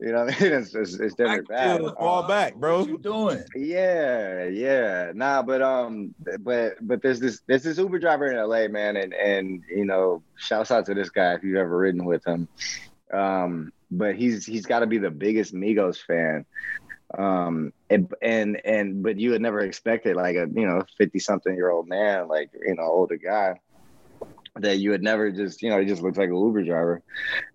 you know, what I mean, it's it's, it's definitely bad. Chill, fall Uh, back, bro. What you doing? yeah, yeah. Nah, but um but but there's this there's this Uber driver in LA, man, and and you know, shouts out to this guy if you've ever ridden with him. Um, but he's he's gotta be the biggest Migos fan. Um and and and but you would never expect it like a you know 50 something year old man, like you know, older guy that you would never just you know he just looks like a Uber driver,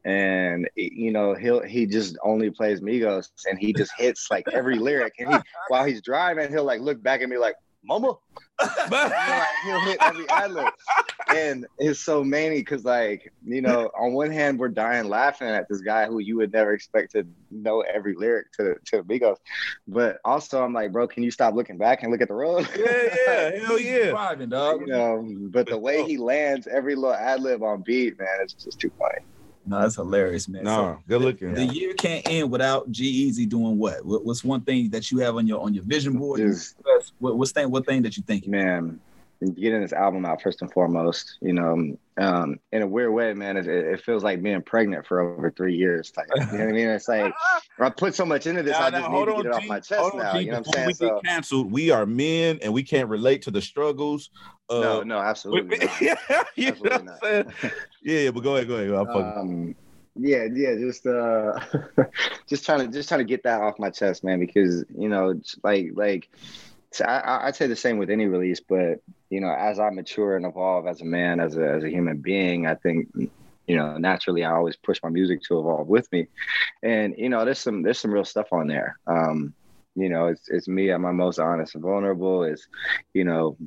and you know he'll he just only plays Migos and he just hits like every lyric. And he while he's driving he'll like look back at me like Mama, you know, like, he'll hit every ad lib, and it's so many because like you know on one hand we're dying laughing at this guy who you would never expect to know every lyric to to Migos, but also I'm like bro can you stop looking back and look at the road? Yeah, yeah, hell yeah. Driving, dog. you know, but the way he lands every little ad lib on beat, man, it's just too funny. No, that's hilarious, man. No, good looking. The year can't end without G-Eazy doing what? What- What's one thing that you have on your on your vision board? Just What, what's thing? What thing that you think? man, getting this album out first and foremost, you know, um, in a weird way, man, it, it feels like being pregnant for over three years. Like, you know what I mean? It's like I put so much into this, Now, I just hold need to get it off my chest now. G. You know what I'm saying? we So, get canceled, we are men and we can't relate to the struggles. Uh, no, no, absolutely. not. yeah, you know Absolutely what I'm saying? Yeah, yeah, but go ahead, go ahead. Um, yeah, yeah, just uh, just trying to just trying to get that off my chest, man, because you know, it's like like I- I'd say the same with any release, but you know, as I mature and evolve as a man, as a as a human being, I think you know naturally I always push my music to evolve with me, and you know, there's some there's some real stuff on there. Um, you know, it's it's me at my most honest and vulnerable. It's you know,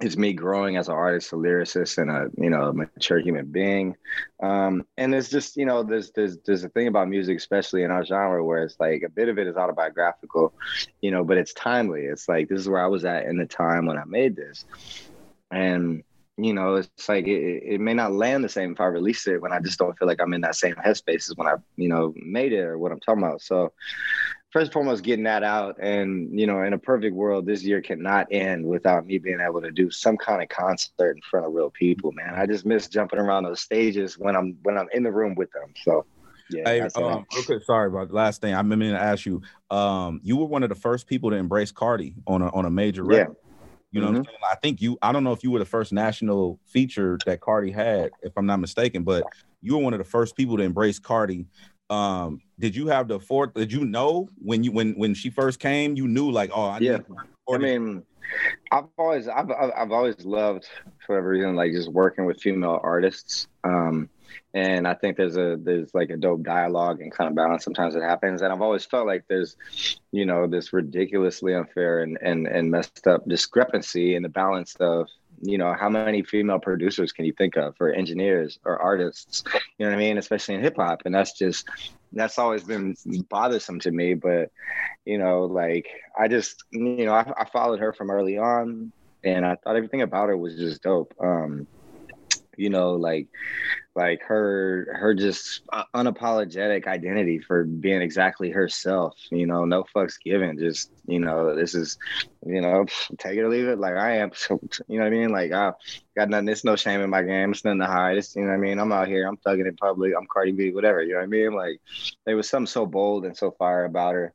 it's me growing as an artist, a lyricist, and a you know mature human being. Um, and it's just you know there's there's there's a thing about music, especially in our genre, where it's like a bit of it is autobiographical, you know, but it's timely. It's like this is where I was at in the time when I made this, and you know it's like it, it may not land the same if I release it when I just don't feel like I'm in that same headspace as when I you know made it or what I'm talking about. So first and foremost getting that out and you know in a perfect world this year cannot end without me being able to do some kind of concert in front of real people man i just miss jumping around those stages when i'm when i'm in the room with them so yeah Hey, um, okay, sorry about the last thing. I'm meant to ask you. Um, you were one of the first people to embrace Cardi on a on a major record. Yeah. You know, what I'm saying? I think you. I don't know if you were the first national feature that Cardi had, if I'm not mistaken, but you were one of the first people to embrace Cardi. Um, did you have the fourth? Did you know when you when when she first came? You knew like, oh, I Yeah. need I mean, I've always I've I've I've always loved for whatever reason like just working with female artists. Um, and I think there's a there's like a dope dialogue and kind of balance. Sometimes it happens, and I've always felt like there's, you know, this ridiculously unfair and and and messed up discrepancy in the balance of you know how many female producers can you think of or engineers or artists? You know what i mean? Especially in hip-hop. And that's just that's always been bothersome to me. But you know like i just you know I, I followed her from early on and i thought everything about her was just dope. Um you know like like her her just uh, unapologetic identity for being exactly herself you know no fucks given just you know this is you know take it or leave it like i am you know what i mean like i got nothing it's no shame in my game it's nothing to hide it's you know what i mean i'm out here i'm thugging in public i'm cardi b whatever you know what i mean like there was something so bold and so fire about her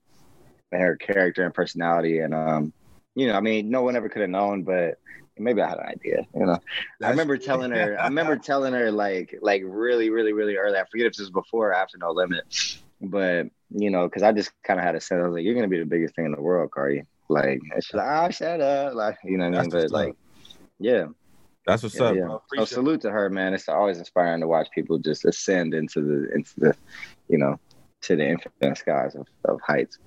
and her character and personality and um you know i mean no one ever could have known but maybe i had an idea you know I remember telling her. I remember telling her like like really really really early. I forget if this was before or after No Limit, but you know, because I just kind of had a sense. I was like, "You're gonna be the biggest thing in the world, Cardi." Like, and she's like, "Oh, shut up!" Like, you know what I mean? That's But what's up. like, yeah, That's what's Yeah, up, yeah. bro. So Appreciate salute to her, man. It's always inspiring to watch people just ascend into the into the, you know, to the infinite skies of, of heights.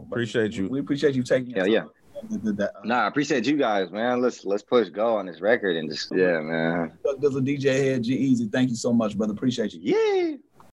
Appreciate you. We appreciate you taking. your Yeah, yeah. Uh, Nah, I appreciate you guys, man. Let's let's push go on this record and just yeah, man. Dizzle, DJ Hed, G Easy. Thank you so much, brother. Appreciate you. Yeah.